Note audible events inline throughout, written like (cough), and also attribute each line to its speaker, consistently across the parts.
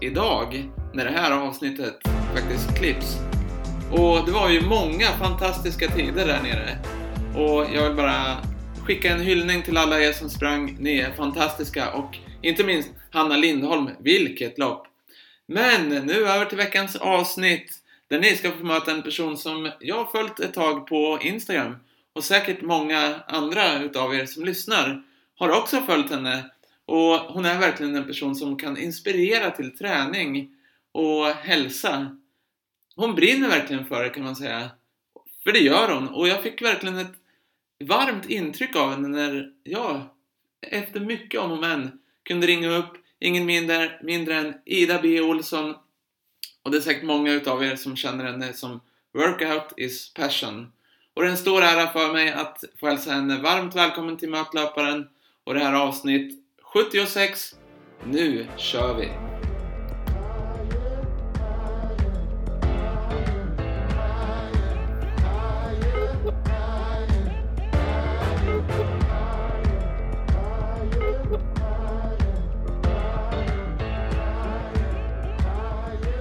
Speaker 1: idag när det här avsnittet faktiskt klipps. Och det var ju många fantastiska tider där nere. Och jag vill bara skicka en hyllning till alla er som sprang. Ni är fantastiska och inte minst Hanna Lindholm, vilket lopp! Men nu över till veckans avsnitt där ni ska få möta en person som jag har följt ett tag på Instagram och säkert många andra utav er som lyssnar har också följt henne och hon är verkligen en person som kan inspirera till träning och hälsa. Hon brinner verkligen för det kan man säga. För det gör hon och jag fick verkligen ett varmt intryck av henne när jag efter mycket om och men kunde ringa upp ingen mindre, mindre än Ida B Olsson och det är säkert många utav er som känner henne som Workout is passion. Och det är en stor ära för mig att få hälsa henne varmt välkommen till Mötlöparen och det här avsnitt 76. Nu kör vi!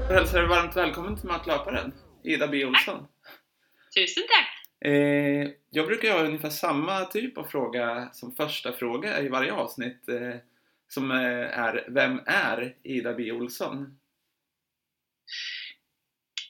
Speaker 1: Jag hälsar dig varmt välkommen till Mötlöparen, Ida B Olsson.
Speaker 2: Tusen tack!
Speaker 1: Eh, jag brukar ha ungefär samma typ av fråga som första fråga i varje avsnitt. Eh, som eh, är Vem är Ida B Olsson?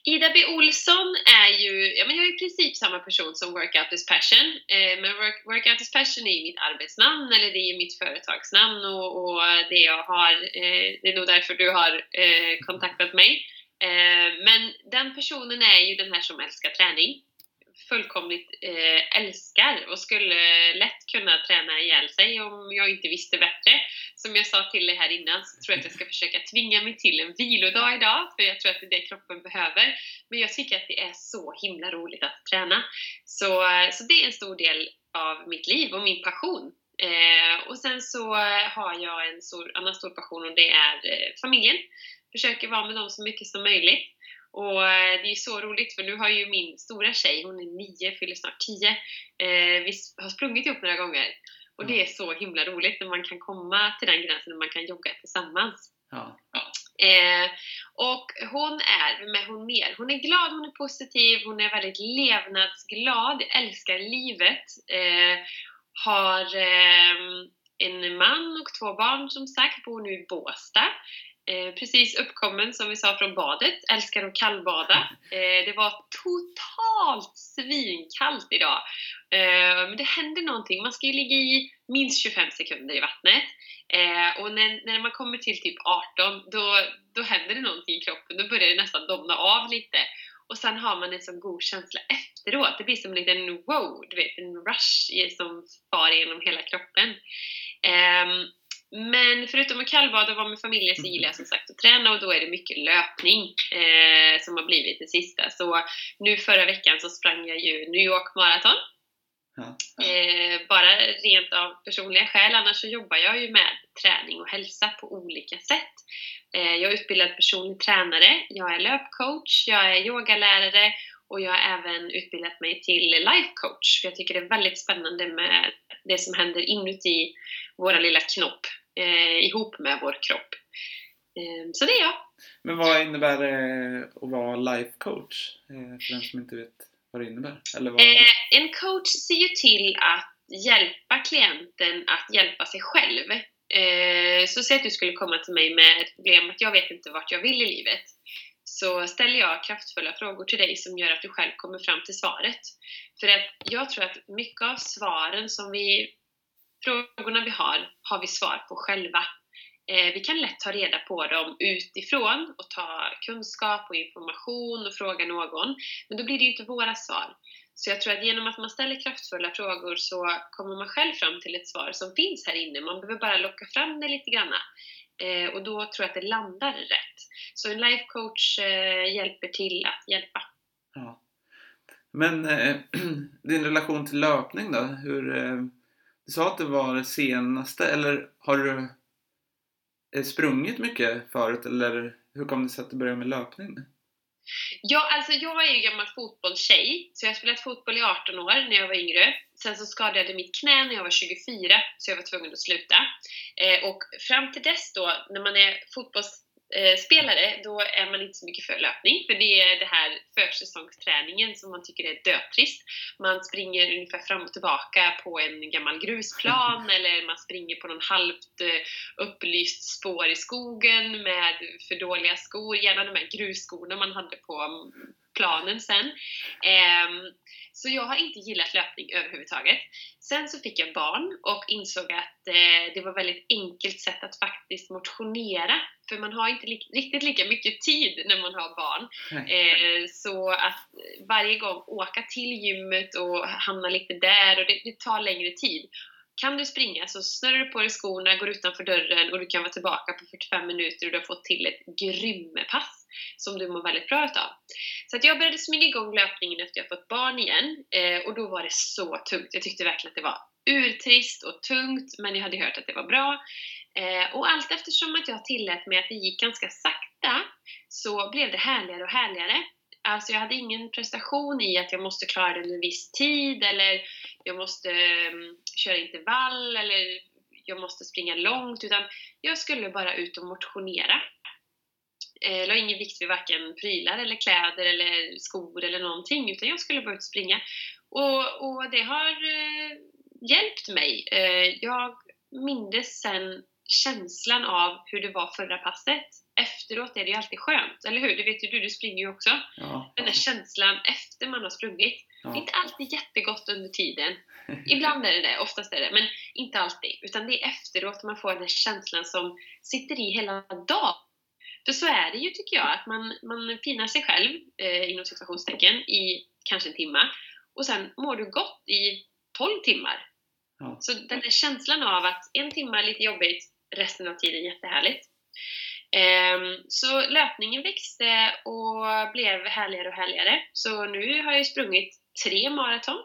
Speaker 2: Ida B Olsson är ju, ja men jag är i princip samma person som Workout is Passion. Eh, men work, Workout is Passion är ju mitt arbetsnamn, eller det är mitt företagsnamn och, och det jag har, eh, det är nog därför du har eh, kontaktat mig. Eh, men den personen är ju den här som älskar träning fullkomligt eh, älskar och skulle lätt kunna träna ihjäl sig om jag inte visste bättre. Som jag sa till dig här innan så tror jag att jag ska (laughs) försöka tvinga mig till en vilodag idag för jag tror att det är det kroppen behöver. Men jag tycker att det är så himla roligt att träna. Så, så det är en stor del av mitt liv och min passion. Eh, och sen så har jag en stor, annan stor passion och det är eh, familjen. Försöker vara med dem så mycket som möjligt. Och eh, det är så roligt för nu har ju min stora tjej, hon är nio, fyller snart tio, eh, vi har sprungit ihop några gånger. Och det är så himla roligt när man kan komma till den gränsen när man kan jogga tillsammans.
Speaker 1: Ja.
Speaker 2: Eh, och hon är, med hon mer, hon är glad, hon är positiv, hon är väldigt levnadsglad, älskar livet. Eh, har eh, en man och två barn som sagt, bor nu i Båstad. Eh, precis uppkommen som vi sa från badet, älskar att kallbada. Eh, det var totalt svinkallt idag. Eh, men det händer någonting, man ska ju ligga i minst 25 sekunder i vattnet. Eh, och när, när man kommer till typ 18, då, då händer det någonting i kroppen, då börjar det nästan domna av lite. Och sen har man en sån god känsla efteråt. Det blir som en liten wow, du vet, en rush som far genom hela kroppen. Um, men förutom att kallbada och vara med familjen så gillar jag som sagt att träna och då är det mycket löpning eh, som har blivit det sista. Så nu förra veckan så sprang jag ju New York Marathon.
Speaker 1: Ja.
Speaker 2: Eh, bara rent av personliga skäl, annars så jobbar jag ju med träning och hälsa på olika sätt. Eh, jag är utbildad personlig tränare, jag är löpcoach, jag är yogalärare och jag har även utbildat mig till life coach. För jag tycker det är väldigt spännande med det som händer inuti våra lilla knopp eh, ihop med vår kropp. Eh, så det är jag.
Speaker 1: Men vad innebär det att vara life coach? Eh, för den som inte vet vad det innebär? Eller vad...
Speaker 2: Eh, en coach ser ju till att hjälpa klienten att hjälpa sig själv. Eh, så säg att du skulle komma till mig med ett problem att jag vet inte vart jag vill i livet. Så ställer jag kraftfulla frågor till dig som gör att du själv kommer fram till svaret. För att jag tror att mycket av svaren som vi frågorna vi har, har vi svar på själva. Eh, vi kan lätt ta reda på dem utifrån och ta kunskap och information och fråga någon, men då blir det ju inte våra svar. Så jag tror att genom att man ställer kraftfulla frågor så kommer man själv fram till ett svar som finns här inne. Man behöver bara locka fram det lite grann. Eh, och då tror jag att det landar rätt. Så en life coach eh, hjälper till att hjälpa.
Speaker 1: Ja. Men (clears throat) din relation till löpning då? Hur, du sa att det var det senaste, eller har du eh, sprungit mycket förut? Eller hur kom det sig att du började med löpning?
Speaker 2: Ja, alltså jag är ju gammal fotbollstjej, så jag har spelat fotboll i 18 år när jag var yngre. Sen så skadade jag mitt knä när jag var 24, så jag var tvungen att sluta. Eh, och fram till dess då, när man är fotbolls spelare, då är man inte så mycket för löpning, för det är det här försäsongsträningen som man tycker är dötrist. Man springer ungefär fram och tillbaka på en gammal grusplan, (laughs) eller man springer på någon halvt eh, upplyst spår i skogen med för dåliga skor, gärna de här grusskorna man hade på planen sen. Ehm, så jag har inte gillat löpning överhuvudtaget. Sen så fick jag barn och insåg att eh, det var ett väldigt enkelt sätt att faktiskt motionera. För man har inte li riktigt lika mycket tid när man har barn. Eh, så att varje gång åka till gymmet och hamna lite där och det, det tar längre tid. Kan du springa så snurrar du på dig skorna, går utanför dörren och du kan vara tillbaka på 45 minuter och du har fått till ett grymmepass som du mår väldigt bra utav. Så att jag började smyga igång löpningen efter jag fått barn igen eh, och då var det så tungt. Jag tyckte verkligen att det var urtrist och tungt men jag hade hört att det var bra. Eh, och allt eftersom att jag tillät mig att det gick ganska sakta så blev det härligare och härligare. Alltså jag hade ingen prestation i att jag måste klara det en viss tid eller jag måste um, köra intervall eller jag måste springa långt utan jag skulle bara ut och motionera. Jag eh, la ingen vikt vid varken prylar eller kläder eller skor eller någonting utan jag skulle bara ut och springa. Och, och det har eh, hjälpt mig. Eh, jag mindes sen känslan av hur det var förra passet efteråt är det ju alltid skönt, eller hur? Det vet ju du, du springer ju också. Ja. Den där känslan efter man har sprungit. Ja. Det är inte alltid jättegott under tiden. (laughs) Ibland är det det, oftast är det, men inte alltid. Utan det är efteråt man får den här känslan som sitter i hela dagen. För så är det ju tycker jag, att man, man pinar sig själv, eh, inom situationstecken, i kanske en timme. Och sen mår du gott i 12 timmar. Ja. Så den där känslan av att en timme är lite jobbigt, resten av tiden jättehärligt. Ehm, så löpningen växte och blev härligare och härligare. Så nu har jag sprungit tre maraton.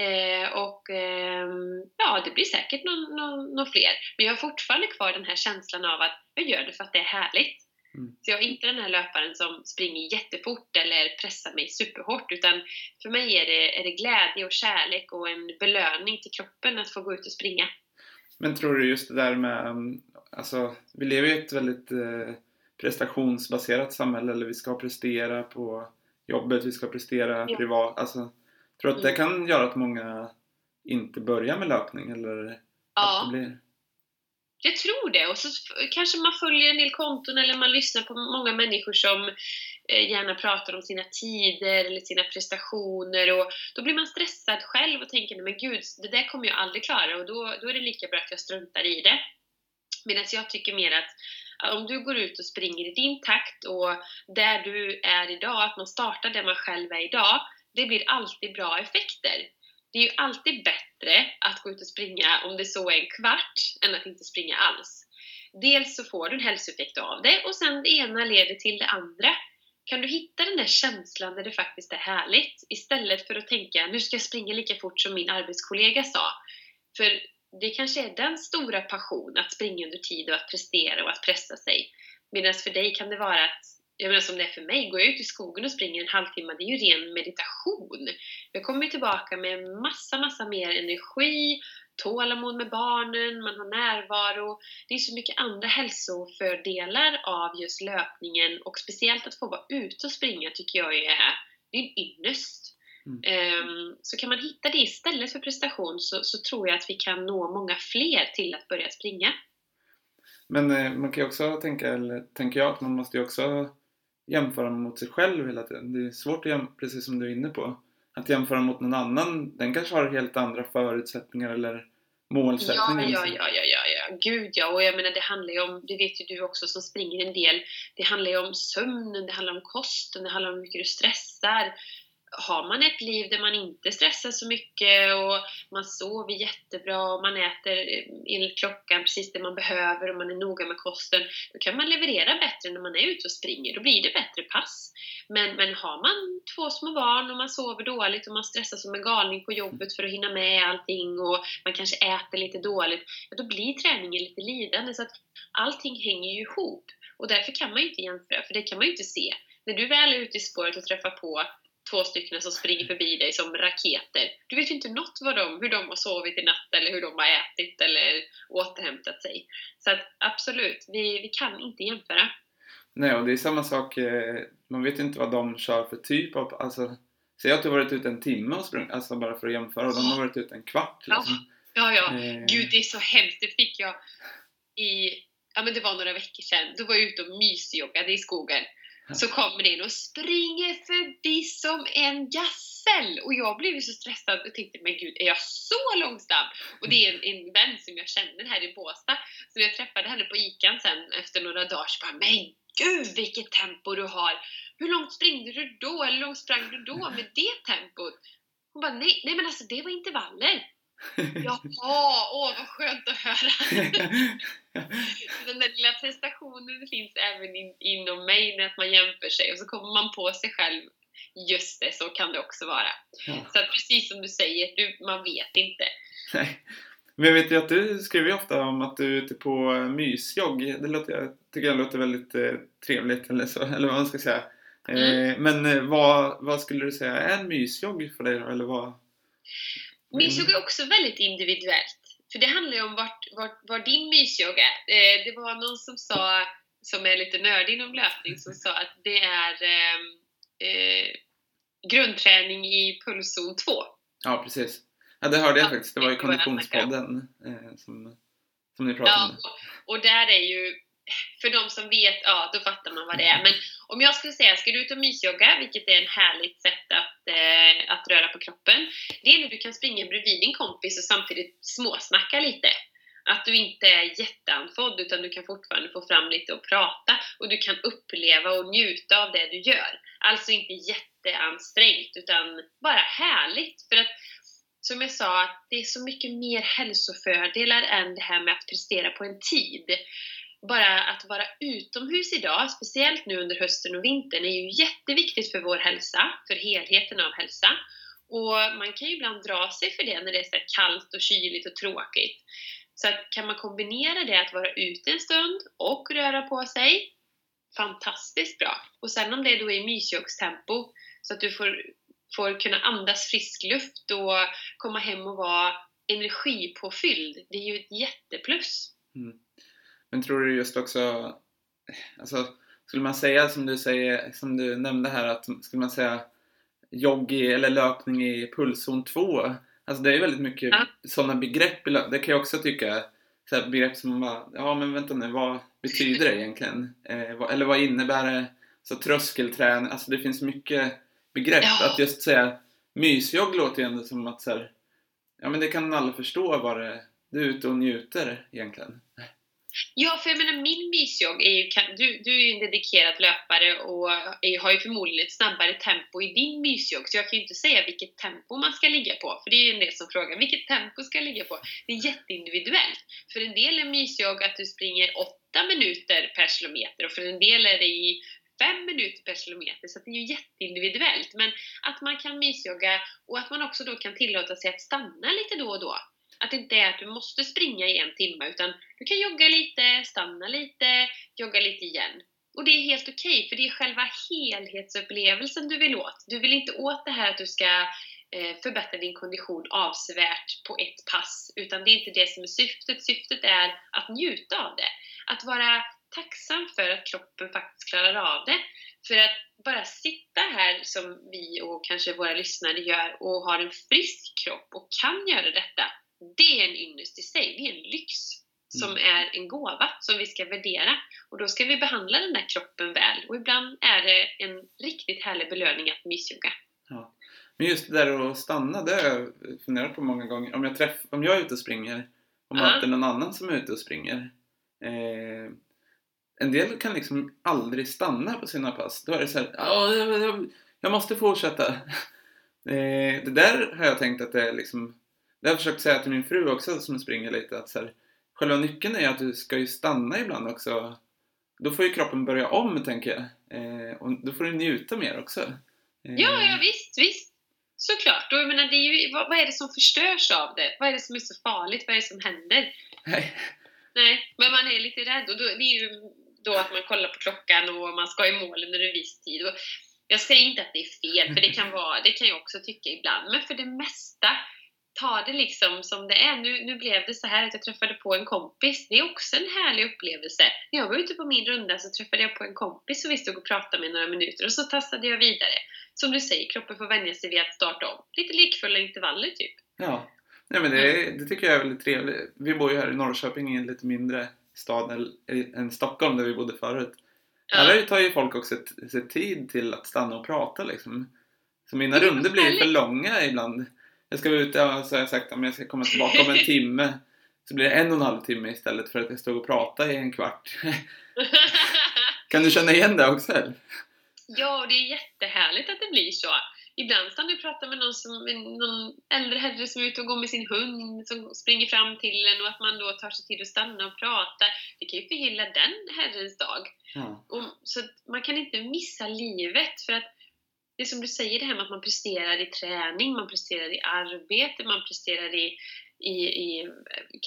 Speaker 2: Eh, och eh, ja, det blir säkert någon, någon, någon, fler. Men jag har fortfarande kvar den här känslan av att jag gör det för att det är härligt. Mm. Så jag är inte den här löparen som springer jättefort eller pressar mig superhårt utan för mig är det, är det glädje och kärlek och en belöning till kroppen att få gå ut och springa.
Speaker 1: Men tror du just det där med, um, alltså vi lever i ett väldigt eh, prestationsbaserat samhälle, eller vi ska prestera på jobbet, vi ska prestera ja. privat, alltså tror du att mm. det kan göra att många inte börjar med löpning eller
Speaker 2: ja. att det blir jag tror det. Och så kanske man följer en del konton eller man lyssnar på många människor som eh, gärna pratar om sina tider eller sina prestationer och då blir man stressad själv och tänker men gud, det där kommer jag aldrig klara och då, då är det lika bra att jag struntar i det. Medan jag tycker mer att om du går ut och springer i din takt och där du är idag, att man startar där man själv är idag, det blir alltid bra effekter det är ju alltid bättre att gå ut och springa om det så är en kvart än att inte springa alls. Dels så får du en hälsoeffekt av det och sen det ena leder till det andra. Kan du hitta den där känslan där det faktiskt är härligt istället för att tänka nu ska jag springa lika fort som min arbetskollega sa. För det kanske är den stora passion att springa under tid och att prestera och att pressa sig. Medan för dig kan det vara att jag menar som det är för mig, går jag ut i skogen och springer en halvtimme, det är ju ren meditation. Jag kommer tillbaka med massa, massa mer energi, tålamod med barnen, man har närvaro. Det är så mycket andra hälsofördelar av just löpningen och speciellt att få vara ute och springa tycker jag är, det är en ynnest. Mm. Um, så kan man hitta det istället för prestation så, så tror jag att vi kan nå många fler till att börja springa.
Speaker 1: Men eh, man kan ju också tänka, eller tänker jag, att man måste ju också jämföra mot sig själv hela tiden. Det är svårt att jämföra, precis som du är inne på. Att jämföra mot någon annan, den kanske har helt andra förutsättningar eller målsättningar.
Speaker 2: Ja, ja, ja, ja, ja, ja, gud ja. Och jag menar det handlar ju om, det vet ju du också som springer en del, det handlar ju om sömnen, det handlar om kosten, det handlar om hur mycket du stressar har man ett liv där man inte stressar så mycket och man sover jättebra och man äter eh, enligt klockan precis det man behöver och man är noga med kosten, då kan man leverera bättre när man är ute och springer. Då blir det bättre pass. Men, men har man två små barn och man sover dåligt och man stressar som en galning på jobbet för att hinna med allting och man kanske äter lite dåligt, ja, då blir träningen lite lidande. Så att allting hänger ju ihop. Och därför kan man ju inte jämföra, för det kan man ju inte se. När du väl är ute i spåret och träffar på två stycken som springer förbi dig som raketer. Du vet ju inte något vad de, hur de har sovit i natt eller hur de har ätit eller återhämtat sig. Så att absolut, vi, vi kan inte jämföra.
Speaker 1: Nej, och det är samma sak, eh, man vet ju inte vad de kör för typ av, alltså Säg att du har varit ute en timme och sprungit, alltså bara för att jämföra, och de har varit ute en kvart liksom.
Speaker 2: Ja, ja. Eh. Gud, det är så hemskt. Det fick jag i, ja men det var några veckor sedan. Då var jag ute och mysjoggade i skogen så kommer det in och springer förbi som en gassel. Och jag blev ju så stressad och tänkte, men gud, är jag så långsam? Och det är en, en vän som jag känner här i Båstad. Så jag träffade henne på ICAn sen efter några dagar så bara, men gud vilket tempo du har! Hur långt springde du då? Eller hur långt sprang du då med det tempot? Hon bara, nej, nej men alltså det var intervaller. Jaha, åh vad skönt att höra! (laughs) Den där lilla prestationen finns även in, inom mig när man jämför sig och så kommer man på sig själv Just det, så kan det också vara. Ja. Så att precis som du säger, du, man vet inte.
Speaker 1: Nej. Men jag vet ju att du skriver ju ofta om att du är ute på mysjogg. Det låter, jag tycker jag låter väldigt eh, trevligt eller så, eller vad man ska säga. Mm. Eh, men eh, vad, vad skulle du säga är en mysjogg för dig då? Eller vad?
Speaker 2: Mysjogg är också väldigt individuellt. För det handlar ju om vart, vart, var din mysjogg är. Eh, det var någon som sa, som är lite nördig inom löpning, som sa att det är eh, eh, grundträning i pulszon 2.
Speaker 1: Ja, precis. Ja, det hörde jag faktiskt. Det var i Konditionspodden eh, som, som ni pratade om.
Speaker 2: Ja, och, och där är ju för de som vet, ja då fattar man vad det är. Men om jag skulle säga, ska du ut och mysjogga, vilket är ett härligt sätt att, eh, att röra på kroppen, det är när du kan springa bredvid din kompis och samtidigt småsnacka lite. Att du inte är jätteandfådd utan du kan fortfarande få fram lite och prata och du kan uppleva och njuta av det du gör. Alltså inte jätteansträngt utan bara härligt. För att som jag sa, det är så mycket mer hälsofördelar än det här med att prestera på en tid bara att vara utomhus idag, speciellt nu under hösten och vintern, är ju jätteviktigt för vår hälsa, för helheten av hälsa. Och man kan ju ibland dra sig för det när det är så kallt och kyligt och tråkigt. Så att kan man kombinera det att vara ute en stund och röra på sig, fantastiskt bra. Och sen om det då är mysjoggstempo, så att du får, får kunna andas frisk luft och komma hem och vara energipåfylld, det är ju ett jätteplus. Mm.
Speaker 1: Men tror du just också, alltså skulle man säga som du säger, som du nämnde här att skulle man säga jogg eller löpning i pulszon 2 Alltså det är väldigt mycket ja. sådana begrepp Det kan jag också tycka så här begrepp som man bara, ja men vänta nu, vad betyder det egentligen? Eh, vad, eller vad innebär det? Så tröskelträning, alltså det finns mycket begrepp. Ja. Att just säga mysjogg låter ju ändå som att så här, ja men det kan alla förstå vad det du är ute och njuter egentligen.
Speaker 2: Ja, för jag menar min mysjogg är ju, du, du är ju en dedikerad löpare och är, har ju förmodligen ett snabbare tempo i din mysjogg, så jag kan ju inte säga vilket tempo man ska ligga på, för det är ju en del som frågar, vilket tempo ska jag ligga på? Det är jätteindividuellt. För en del är mysjogg att du springer 8 minuter per kilometer och för en del är det i 5 minuter per kilometer, så det är ju jätteindividuellt. Men att man kan mysjogga och att man också då kan tillåta sig att stanna lite då och då. Att det inte är att du måste springa i en timme utan du kan jogga lite, stanna lite, jogga lite igen. Och det är helt okej, okay, för det är själva helhetsupplevelsen du vill åt. Du vill inte åt det här att du ska eh, förbättra din kondition avsevärt på ett pass, utan det är inte det som är syftet. Syftet är att njuta av det. Att vara tacksam för att kroppen faktiskt klarar av det. För att bara sitta här som vi och kanske våra lyssnare gör och har en frisk kropp och kan göra detta, det är en ynnest i sig, det är en lyx som mm. är en gåva som vi ska värdera. Och då ska vi behandla den där kroppen väl. Och ibland är det en riktigt härlig belöning att mysjogga.
Speaker 1: Ja. Men just det där att stanna, det har jag funderat på många gånger. Om jag, träff, om jag är ute och springer och möter någon annan som är ute och springer. Eh, en del kan liksom aldrig stanna på sina pass. Då är det så här, jag, jag måste fortsätta. (laughs) Eh, det där har jag tänkt att det är liksom det har jag försökt säga till min fru också som springer lite att så här, själva nyckeln är att du ska ju stanna ibland också. Då får ju kroppen börja om tänker jag. Eh, och då får du njuta mer också. Eh,
Speaker 2: Ja, ja visst, visst. Såklart. Och jag menar, det är ju, vad, vad är det som förstörs av det? Vad är det som är så farligt? Vad är det som händer?
Speaker 1: Nej.
Speaker 2: Nej, men man är lite rädd. Och då, det är ju då att man kollar på klockan och man ska i mål under en viss tid. Och jag säger inte att det är fel, för det kan, vara, det kan jag också tycka ibland. Men för det mesta, ta det liksom som det är. Nu, nu blev det så här att jag träffade på en kompis. Det är också en härlig upplevelse. När jag var ute på min runda så träffade jag på en kompis som vi stod och pratade med några minuter och så tassade jag vidare. Som du säger, kroppen får vänja sig vid att starta om. Lite lekfulla intervaller typ.
Speaker 1: Ja. Nej, men det, det tycker jag är väldigt trevligt. Vi bor ju här i Norrköping i en lite mindre stad än- Stockholm där vi bodde förut. Här tar ju folk också sig tid till att stanna och prata liksom. Så mina runder blir för långa ibland. Jag ska vara ute och så har jag sagt att jag ska komma tillbaka om en (laughs) timme. Så blir det en och en halv timme istället för att jag stod och pratade i en kvart. (laughs) kan du känna igen det också? eller?
Speaker 2: Ja, och det är jättehärligt att det blir så. Ibland stannar vi och pratar med någon, som, någon äldre herre som är ute och går med sin hund som springer fram till en och att man då tar sig tid att stanna och prata. Det kan ju förgylla den herrens dag.
Speaker 1: Ja.
Speaker 2: Och, så man kan inte missa livet för att det är som du säger det här med att man presterar i träning, man presterar i arbete, man presterar i, i, i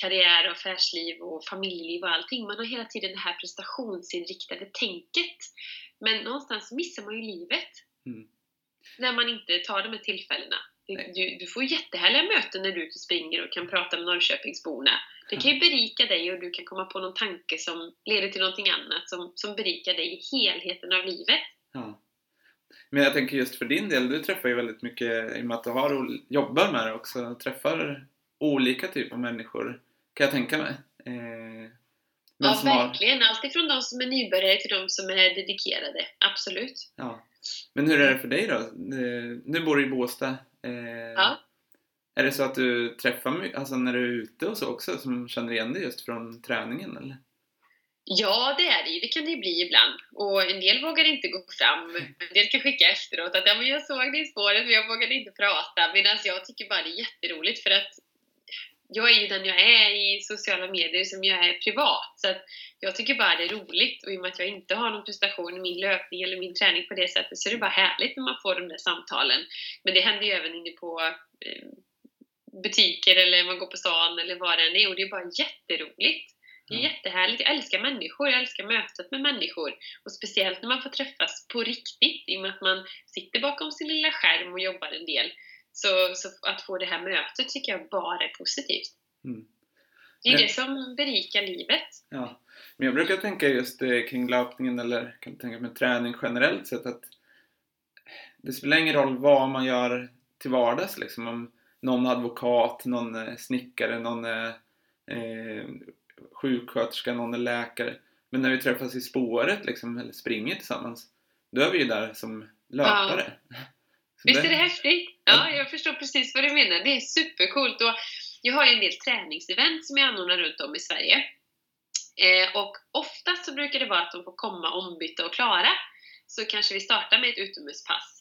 Speaker 2: karriär och affärsliv och familjeliv och allting. Man har hela tiden det här prestationsinriktade tänket. Men någonstans missar man ju livet.
Speaker 1: Mm.
Speaker 2: När man inte tar de här tillfällena. Du, du, du får jättehärliga möten när du är ute och springer och kan prata med Norrköpingsborna. Det kan ju berika dig och du kan komma på någon tanke som leder till någonting annat som, som berikar dig i helheten av livet.
Speaker 1: Ja. Men jag tänker just för din del, du träffar ju väldigt mycket i och med att du har, jobbar med det också, träffar olika typer av människor, kan jag tänka mig. Eh,
Speaker 2: Ja,
Speaker 1: har-
Speaker 2: verkligen. Allt ifrån de som är nybörjare till de som är dedikerade. Absolut.
Speaker 1: Ja. Men hur är det för dig då? Nu bor du i Båstad. Eh,
Speaker 2: Ja.
Speaker 1: Är det så att du träffar alltså när du är ute och så också, som känner igen dig just från träningen eller?
Speaker 2: Ja, det är det ju. Det kan det ju bli ibland. Och en del vågar inte gå fram. En del kan skicka efteråt att ja, men jag såg det i spåret men jag vågade inte prata. Medan jag tycker bara det är jätteroligt för att jag är ju den jag är i sociala medier som jag är privat. Så att jag tycker bara det är roligt. Och i och med att jag inte har någon prestation i min löpning eller min träning på det sättet så är det bara härligt när man får de där samtalen. Men det händer ju även inne på eh, butiker eller man går på stan eller vad det än är. Och det är bara jätteroligt. Det är jättehärligt. Jag älskar människor. Jag älskar mötet med människor. Och speciellt när man får träffas på riktigt i och med att man sitter bakom sin lilla skärm och jobbar en del. Så, så att få det här mötet tycker jag bara är positivt.
Speaker 1: Mm.
Speaker 2: Det är
Speaker 1: Men-
Speaker 2: det som berikar livet.
Speaker 1: Ja. Men jag brukar tänka just eh, kring löpningen eller kan tänka med träning generellt sett att det spelar ingen roll vad man gör till vardags liksom. Om någon advokat, någon är snickare, någon är eh, sjuksköterska, någon är läkare. Men när vi träffas i spåret liksom, eller springer tillsammans, då är vi ju där som löpare. (laughs) Så
Speaker 2: Visst är det häftigt? Ja, jag förstår precis vad du menar. Det är supercoolt. Och jag har ju en del träningsevent som jag anordnar runt om i Sverige. Eh, och oftast så brukar det vara att de får komma ombytta och klara. Så kanske vi startar med ett utomhuspass.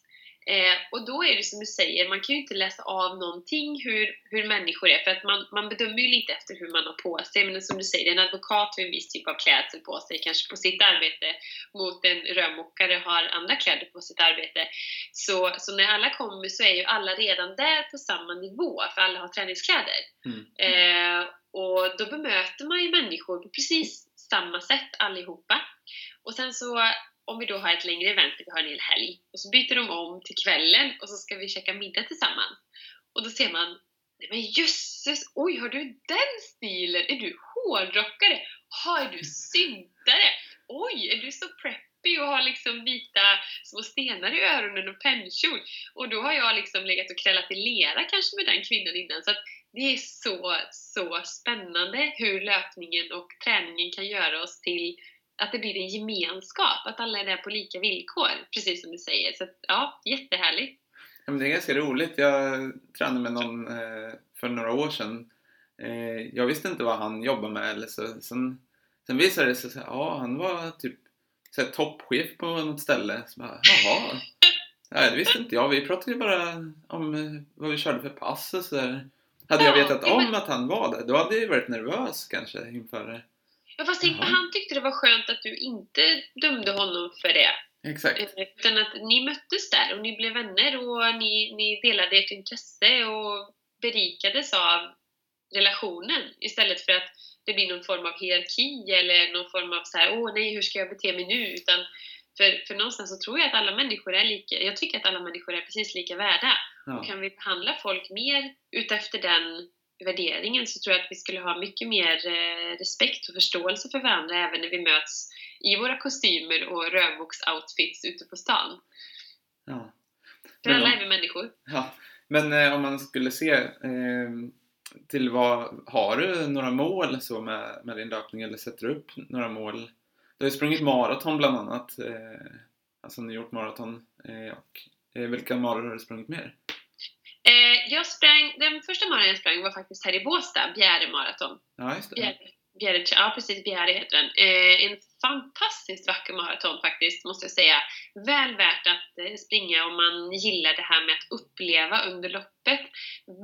Speaker 2: Eh, och då är det som du säger, man kan ju inte läsa av någonting hur, hur människor är. För att man, man bedömer ju lite efter hur man har på sig. Men som du säger, en advokat har en viss typ av klädsel på sig, kanske på sitt arbete. Mot en rörmokare har andra kläder på sitt arbete. Så, så när alla kommer så är ju alla redan där på samma nivå, för alla har träningskläder.
Speaker 1: Mm.
Speaker 2: Eh, och då bemöter man ju människor på precis samma sätt allihopa. Och sen så, om vi då har ett längre event där vi har en hel helg, och så byter de om till kvällen och så ska vi käka middag tillsammans. Och då ser man, nej men jösses, oj har du den stilen? Är du hårdrockare? Ha, är du syntare? Oj, är du så preppy och har liksom vita små stenar i öronen och pennkjol? Och då har jag liksom legat och krällat i lera kanske med den kvinnan innan. Så att det är så, så spännande hur löpningen och träningen kan göra oss till att det blir en gemenskap, att alla är där på lika villkor, precis som du säger. Så att, ja, jättehärligt.
Speaker 1: Ja, men det är ganska roligt. Jag tränade med någon eh, för några år sedan. Eh, jag visste inte vad han jobbade med. Eller så. Sen, sen visade det sig att ja, han var typ så här, toppchef på något ställe. Så bara, Jaha. (laughs) Nej, det visste inte jag. Vi pratade ju bara om eh, vad vi körde för pass och sådär. Hade jag
Speaker 2: Ja,
Speaker 1: vetat
Speaker 2: ja, men-
Speaker 1: om att han var det, då hade jag ju varit nervös kanske inför det.
Speaker 2: Ja, fast
Speaker 1: Jaha.
Speaker 2: han tyckte det var skönt att du inte dömde honom för det.
Speaker 1: Exakt.
Speaker 2: Eh, Utan att ni möttes där och ni blev vänner och ni, ni delade ert intresse och berikades av relationen istället för att det blir någon form av hierarki eller någon form av så här, åh nej, hur ska jag bete mig nu? Utan för, för någonstans så tror jag att alla människor är lika, jag tycker att alla människor är precis lika värda.
Speaker 1: Ja.
Speaker 2: Och kan vi behandla folk mer utefter den värderingen så tror jag att vi skulle ha mycket mer eh, respekt och förståelse för varandra även när vi möts i våra kostymer och rövboks-outfits ute på stan.
Speaker 1: Ja.
Speaker 2: För alla är vi människor.
Speaker 1: Ja, men eh, om man skulle se eh, till vad, har du några mål så med, med din löpning eller sätter du upp några mål? Du har ju sprungit maraton bland annat, eh, alltså New York maraton eh, och eh, vilka maraton har du sprungit mer?
Speaker 2: Eh, jag sprang, den första maraton jag sprang var faktiskt här i Båstad, Bjäre maraton.
Speaker 1: Ja, just det.
Speaker 2: Bjäre, Bjäre, ja precis, Bjäre heter den. Eh, en fantastiskt vacker maraton faktiskt, måste jag säga. Väl värt att eh, springa om man gillar det här med att uppleva under loppet.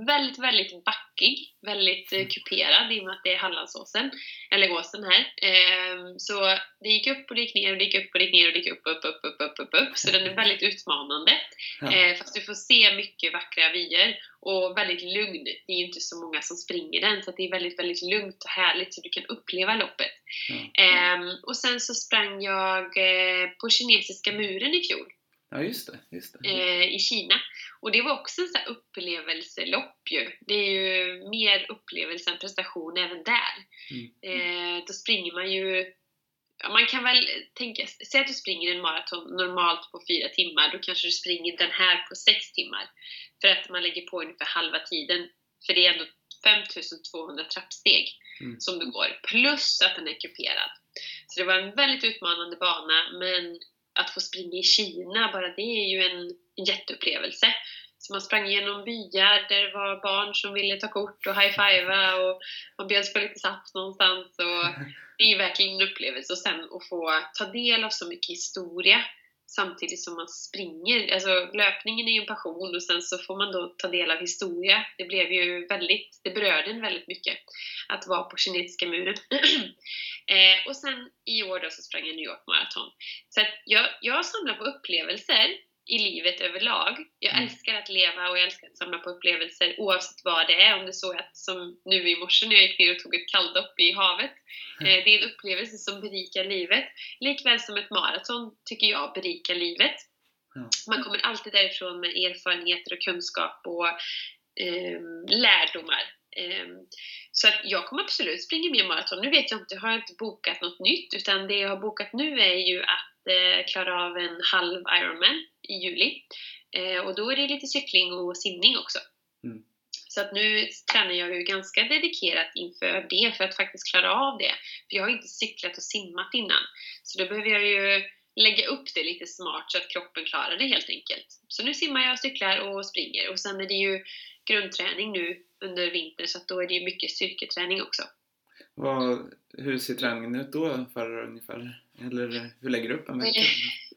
Speaker 2: Väldigt, väldigt backig, väldigt eh, kuperad i och med att det är Hallandsåsen, eller åsen här. Eh, så det gick upp och det gick ner och det gick upp och det gick ner och det gick upp, upp, upp, upp, upp, upp, upp. Så den är väldigt utmanande.
Speaker 1: Ja.
Speaker 2: Eh, fast du får se mycket vackra vyer och väldigt lugn. Det är ju inte så många som springer den så det är väldigt, väldigt lugnt och härligt så du kan uppleva loppet. Ehm, och sen så sprang jag eh, på kinesiska muren i fjol
Speaker 1: ja, just det. Just det.
Speaker 2: eh, i Kina. Och det var också en sån upplevelselopp ju. Det är ju mer upplevelse än prestation även där.
Speaker 1: Mm.
Speaker 2: Eh, då springer man ju man kan väl tänka, säg att du springer en maraton normalt på fyra timmar, då kanske du springer den här på sex timmar. För att man lägger på ungefär halva tiden, för det är ändå 5200 trappsteg
Speaker 1: Mm.
Speaker 2: som du går, plus att den är kuperad. Så det var en väldigt utmanande bana, men att få springa i Kina, bara det är ju en, en jätteupplevelse. Så man sprang genom byar där det var barn som ville ta kort och high-fivea och man bjöds på lite saft någonstans. Och (laughs) det är verkligen en upplevelse. Och sen att få ta del av så mycket historia samtidigt som man springer. Alltså löpningen är ju en passion och sen så får man då ta del av historia. Det blev ju väldigt, det berörde en väldigt mycket att vara på kinesiska muren. (clears throat) eh, och sen i år då så sprang jag New York Marathon. Så att jag, jag samlar på upplevelser i livet överlag. Jag
Speaker 1: Mm.
Speaker 2: älskar att leva och jag älskar att samla på upplevelser oavsett vad det är. Om det så är att, som nu i morse när jag gick ner och tog ett kalldopp i havet.
Speaker 1: Mm.
Speaker 2: Eh, det är en upplevelse som berikar livet. Likväl som ett maraton tycker jag berikar livet. Man kommer alltid därifrån med erfarenheter och kunskap och ehm, lärdomar. Ehm, så att jag kommer absolut springa mer maraton. Nu vet jag inte, har jag inte bokat något nytt utan det jag har bokat nu är ju att eh, klara av en halv Ironman i juli. Eh, och då är det lite cykling och simning också.
Speaker 1: Mm.
Speaker 2: Så att nu tränar jag ju ganska dedikerat inför det för att faktiskt klara av det. För jag har inte cyklat och simmat innan. Så då behöver jag ju lägga upp det lite smart så att kroppen klarar det helt enkelt. Så nu simmar jag, cyklar och springer. Och sen är det ju grundträning nu under vintern så att då är det ju mycket styrketräning också.
Speaker 1: Vad, hur ser träningen ut då för ungefär? Eller hur lägger du upp en vecka?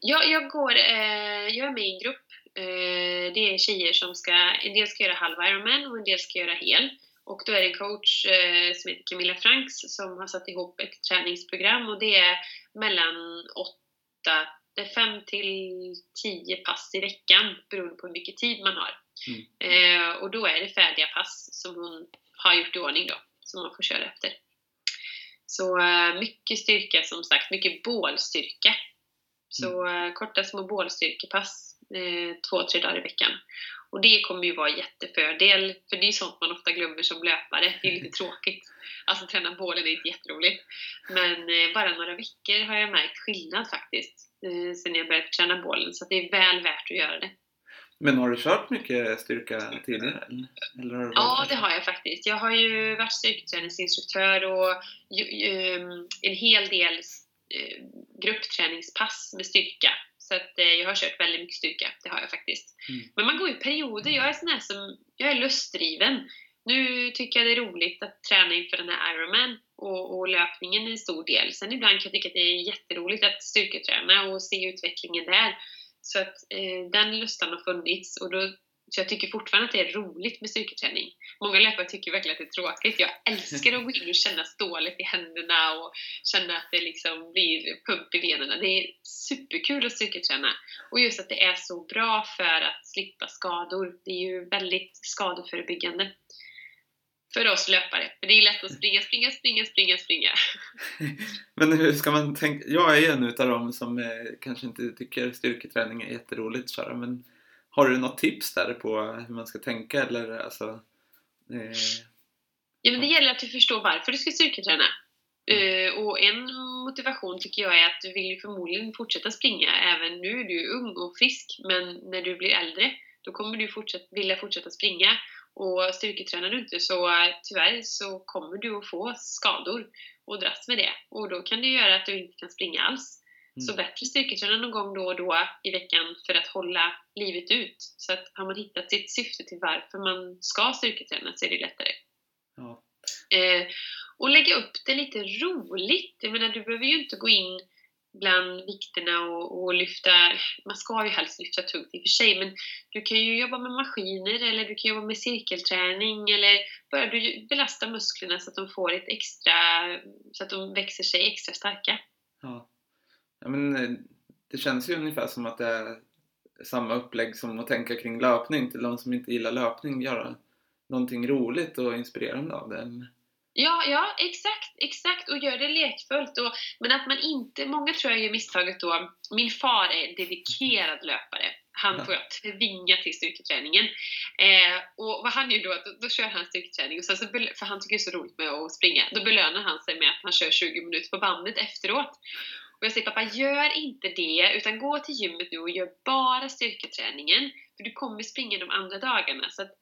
Speaker 2: Jag, jag, går, eh, jag är med i en grupp. Eh, det är tjejer som ska, en del ska göra halv Ironman och en del ska göra hel. Och då är det en coach eh, som heter Camilla Franks som har satt ihop ett träningsprogram och det är mellan åtta, det är fem till tio pass i veckan beroende på hur mycket tid man har.
Speaker 1: Mm.
Speaker 2: Eh, och då är det färdiga pass som hon har gjort i ordning då, som man får köra efter. Så eh, mycket styrka som sagt, mycket bålstyrka. Så eh, korta små bålstyrkepass eh, två, tre dagar i veckan. Och det kommer ju vara jättefördel, för det är sånt man ofta glömmer som löpare. Det är lite (laughs) tråkigt. Alltså träna bålen är inte jätteroligt. Men eh, bara några veckor har jag märkt skillnad faktiskt. Eh, sen jag började träna bålen. Så det är väl värt att göra det.
Speaker 1: Men har du kört mycket styrka tidigare? Eller, har
Speaker 2: Ja, det har jag faktiskt. Jag har ju varit styrketräningsinstruktör och ehm, en hel del eh, gruppträningspass med styrka. Så att eh, jag har kört väldigt mycket styrka, det har jag faktiskt.
Speaker 1: Mm.
Speaker 2: Men man går i perioder. Jag är sån här som, jag är lustdriven. Nu tycker jag det är roligt att träna inför den här Ironman och, och löpningen är en stor del. Sen ibland kan jag tycka att det är jätteroligt att styrketräna och se utvecklingen där. Så att eh, den lustan har funnits och då så jag tycker fortfarande att det är roligt med styrketräning. Många löpare tycker verkligen att det är tråkigt. Jag älskar att gå in och känna stålet i händerna och känna att det liksom blir pump i benen. Det är superkul att styrketräna. Och just att det är så bra för att slippa skador. Det är ju väldigt skadeförebyggande för oss löpare. För det är lätt att springa, springa, springa, springa, springa. (laughs)
Speaker 1: Men hur ska man tänka? Jag är ju en utav dem som eh, kanske inte tycker styrketräning är jätteroligt att köra, men har du något tips där på hur man ska tänka eller alltså? Eh...
Speaker 2: Ja men det gäller att du förstår varför du ska styrketräna. Uh, och en motivation tycker jag är att du vill förmodligen fortsätta springa även nu. Du är ung och frisk men när du blir äldre då kommer du fortsätta, vilja fortsätta springa. Och styrketränar du inte så tyvärr så kommer du att få skador och dras med det. Och då kan det göra att du inte kan springa alls. Så mm. bättre styrketräna någon gång då och då i veckan för att hålla livet ut. Så att har man hittat sitt syfte till varför man ska styrketräna så är det lättare. Ja. Eh, och lägga upp det lite roligt. Jag menar, du behöver ju inte gå in bland vikterna och, och, lyfta, man ska ju helst lyfta tungt i och för sig, men du kan ju jobba med maskiner eller du kan jobba med cirkelträning eller börjar du belasta musklerna så att de får ett extra, så att de växer sig extra starka.
Speaker 1: Ja. ja men eh, det känns ju ungefär som att det är samma upplägg som att tänka kring löpning till de som inte gillar löpning, göra någonting roligt och inspirerande av det.
Speaker 2: Ja, ja, exakt, exakt och gör det lekfullt. Och, men att man inte, många tror jag gör misstaget då, min far är dedikerad löpare. Han får jag tvinga till styrketräningen. Eh, och vad han gör då, då, då kör han styrketräning, och sen så, för han tycker det är så roligt med att springa. Då belönar han sig med att han kör 20 minuter på bandet efteråt. Och jag säger pappa, gör inte det, utan gå till gymmet nu och gör bara styrketräningen. För du kommer springa de andra dagarna. Så att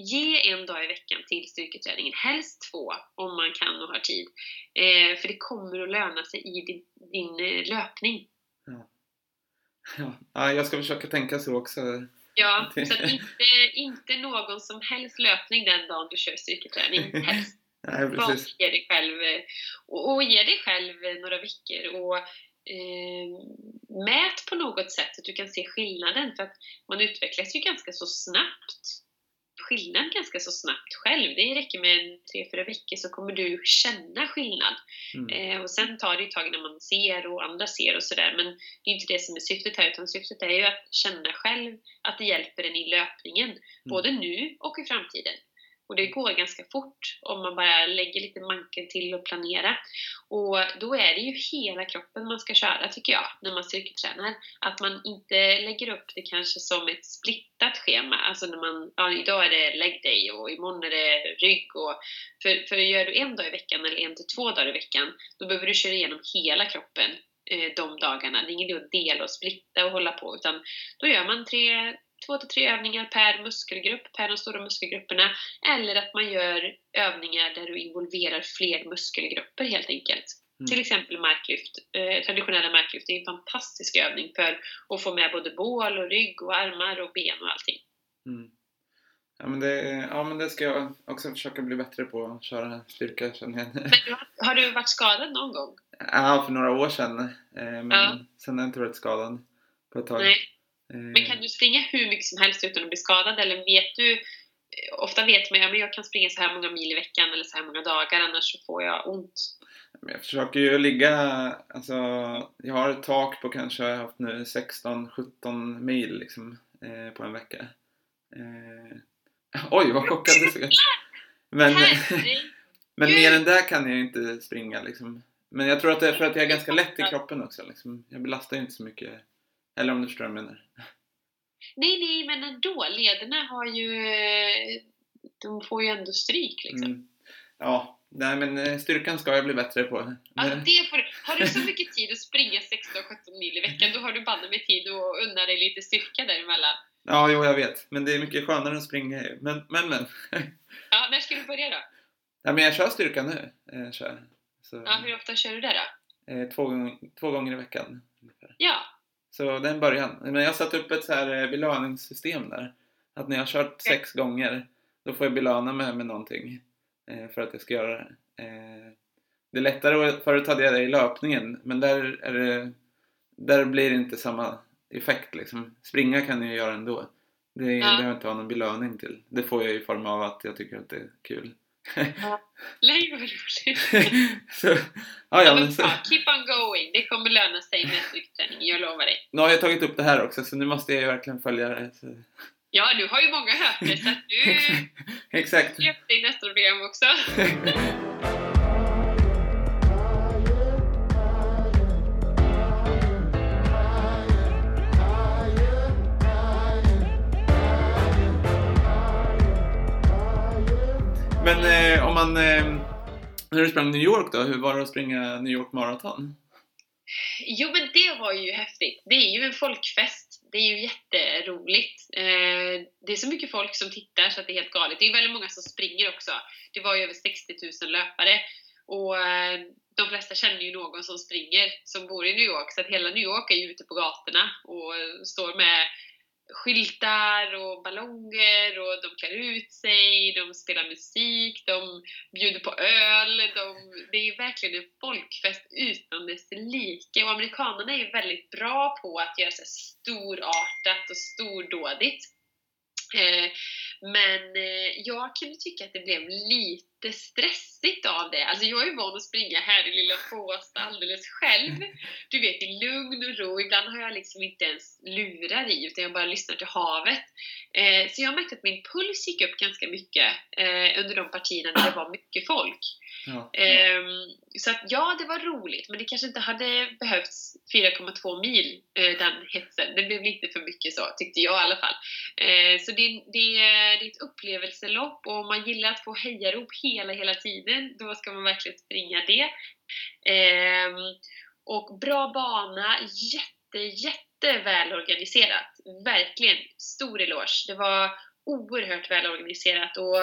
Speaker 2: ge en dag i veckan till styrketräningen, helst två om man kan och har tid. Eh, för det kommer att löna sig i din, din eh, löpning.
Speaker 1: Ja. Ja. jag ska försöka tänka så också.
Speaker 2: Ja, (laughs) så att inte, inte någon som helst löpning den dagen du kör styrketräning, (laughs) helst.
Speaker 1: Nej, Bara
Speaker 2: ge dig själv, eh, och, och ge dig själv några veckor och eh, mät på något sätt så att du kan se skillnaden för att man utvecklas ju ganska så snabbt skillnad ganska så snabbt själv. Det räcker med tre, fyra veckor så kommer du känna skillnad. Mm. Eh, och sen tar det ett tag när man ser och andra ser och sådär. Men det är inte det som är syftet här, utan syftet är ju att känna själv att det hjälper en i löpningen. Mm. Både nu och i framtiden. Och det går ganska fort om man bara lägger lite manken till och planerar. Och då är det ju hela kroppen man ska köra tycker jag, när man styrketränar. Att man inte lägger upp det kanske som ett splittat schema. Alltså när man, ja idag är det leg day och imorgon är det rygg. Och, för, för gör du en dag i veckan eller en till två dagar i veckan, då behöver du köra igenom hela kroppen eh, de dagarna. Det är ingen idé att dela och splitta och hålla på, utan då gör man tre två till tre övningar per muskelgrupp, per de stora muskelgrupperna. Eller att man gör övningar där du involverar fler muskelgrupper helt enkelt. Mm. Till exempel marklyft. Eh, traditionella marklyft är en fantastisk övning för att få med både bål och rygg och armar och ben och allting.
Speaker 1: Mm. Ja men, det, ja men det ska jag också försöka bli bättre på, att köra styrka känner jag.
Speaker 2: Men du har, du varit skadad någon gång?
Speaker 1: Ja, för några år sedan. Eh, men ja. sen har jag inte varit skadad på ett tag.
Speaker 2: Nej. Men kan du springa hur mycket som helst utan att bli skadad eller vet du Ofta vet man att ja, jag kan springa så här många mil i veckan eller så här många dagar annars så får jag ont.
Speaker 1: Jag försöker ju ligga, alltså jag har ett tak på kanske jag har haft nu 16-17 mil liksom eh, på en vecka. Eh, (laughs) oj vad chockad du såg Men, (laughs) men mer än det kan jag inte springa liksom. Men jag tror att det är för att jag är ganska lätt i kroppen också liksom. Jag belastar ju inte så mycket eller om du förstår vad jag menar?
Speaker 2: Nej, nej, men ändå. Lederna har ju... De får ju ändå stryk liksom. Mm.
Speaker 1: Ja, nej men eh, styrkan ska jag bli bättre på.
Speaker 2: Ja, det får. Har du så mycket tid att springa 16-17 mil i veckan, då har du banne med tid att unna dig lite styrka däremellan.
Speaker 1: Ja, jo, jag vet. Men det är mycket skönare att springa. Men, men, men.
Speaker 2: Ja, när ska du börja då?
Speaker 1: Ja, men jag kör styrka nu. Jag eh, kör.
Speaker 2: Så, ja, hur ofta kör du det då?
Speaker 1: Eh, två, två gånger i veckan.
Speaker 2: Ja,
Speaker 1: så det är en början. Men jag har satt upp ett så här eh, belöningssystem där. Att när jag har kört sex gånger då får jag belöna mig med någonting eh, för att jag ska göra det. Eh, det är lättare, förut hade jag det i löpningen men där, är det, där blir det inte samma effekt liksom. Springa kan jag göra ändå. Det,
Speaker 2: Ja.
Speaker 1: har jag inte ha någon belöning till. Det får jag i form av att jag tycker att det är kul.
Speaker 2: Nej, vad roligt!
Speaker 1: så, ja,
Speaker 2: Ja,
Speaker 1: ja,
Speaker 2: men
Speaker 1: så.
Speaker 2: Keep on going. Det kommer löna sig med styrketräning, jag lovar dig.
Speaker 1: nu har jag tagit upp det här också så nu måste jag ju verkligen följa det. Så.
Speaker 2: Ja, nu har ju många hört det så att du (laughs)
Speaker 1: Exakt.
Speaker 2: släppte i nästa program också. (laughs)
Speaker 1: Men eh, om man... Eh, när du sprang New York då, hur var det att springa New York Marathon?
Speaker 2: Jo, men det var ju häftigt. Det är ju en folkfest. Det är ju jätteroligt. Eh, det är så mycket folk som tittar så att det är helt galet. Det är ju väldigt många som springer också. Det var ju över 60 000 löpare. Och eh, de flesta känner ju någon som springer, som bor i New York. Så att hela New York är ju ute på gatorna och står med skyltar och ballonger och de klär ut sig, de spelar musik, de bjuder på öl. De, det är verkligen en folkfest utan dess like. Och amerikanerna är väldigt bra på att göra så här storartat och stordådigt. Eh, men eh, jag kunde tycka att det blev lite stressigt av det. Alltså jag är ju van att springa här i lilla Båstad alldeles själv. Du vet, i lugn och ro. Ibland har jag liksom inte ens lurar i, utan jag bara lyssnar till havet. Eh, så jag märkte att min puls gick upp ganska mycket under de partierna där det var mycket folk.
Speaker 1: Ja.
Speaker 2: Ehm, så att ja, det var roligt, men det kanske inte hade behövts 4,2 mil, eh, den hetsen. Det blev lite för mycket så, tyckte jag i alla fall. Ehm, så det, det, det är ett upplevelselopp och om man gillar att få hejarop hela, hela tiden, då ska man verkligen springa det. Ehm, och bra bana, jätte, jätte välorganiserat. Verkligen, stor eloge. Det var oerhört välorganiserat och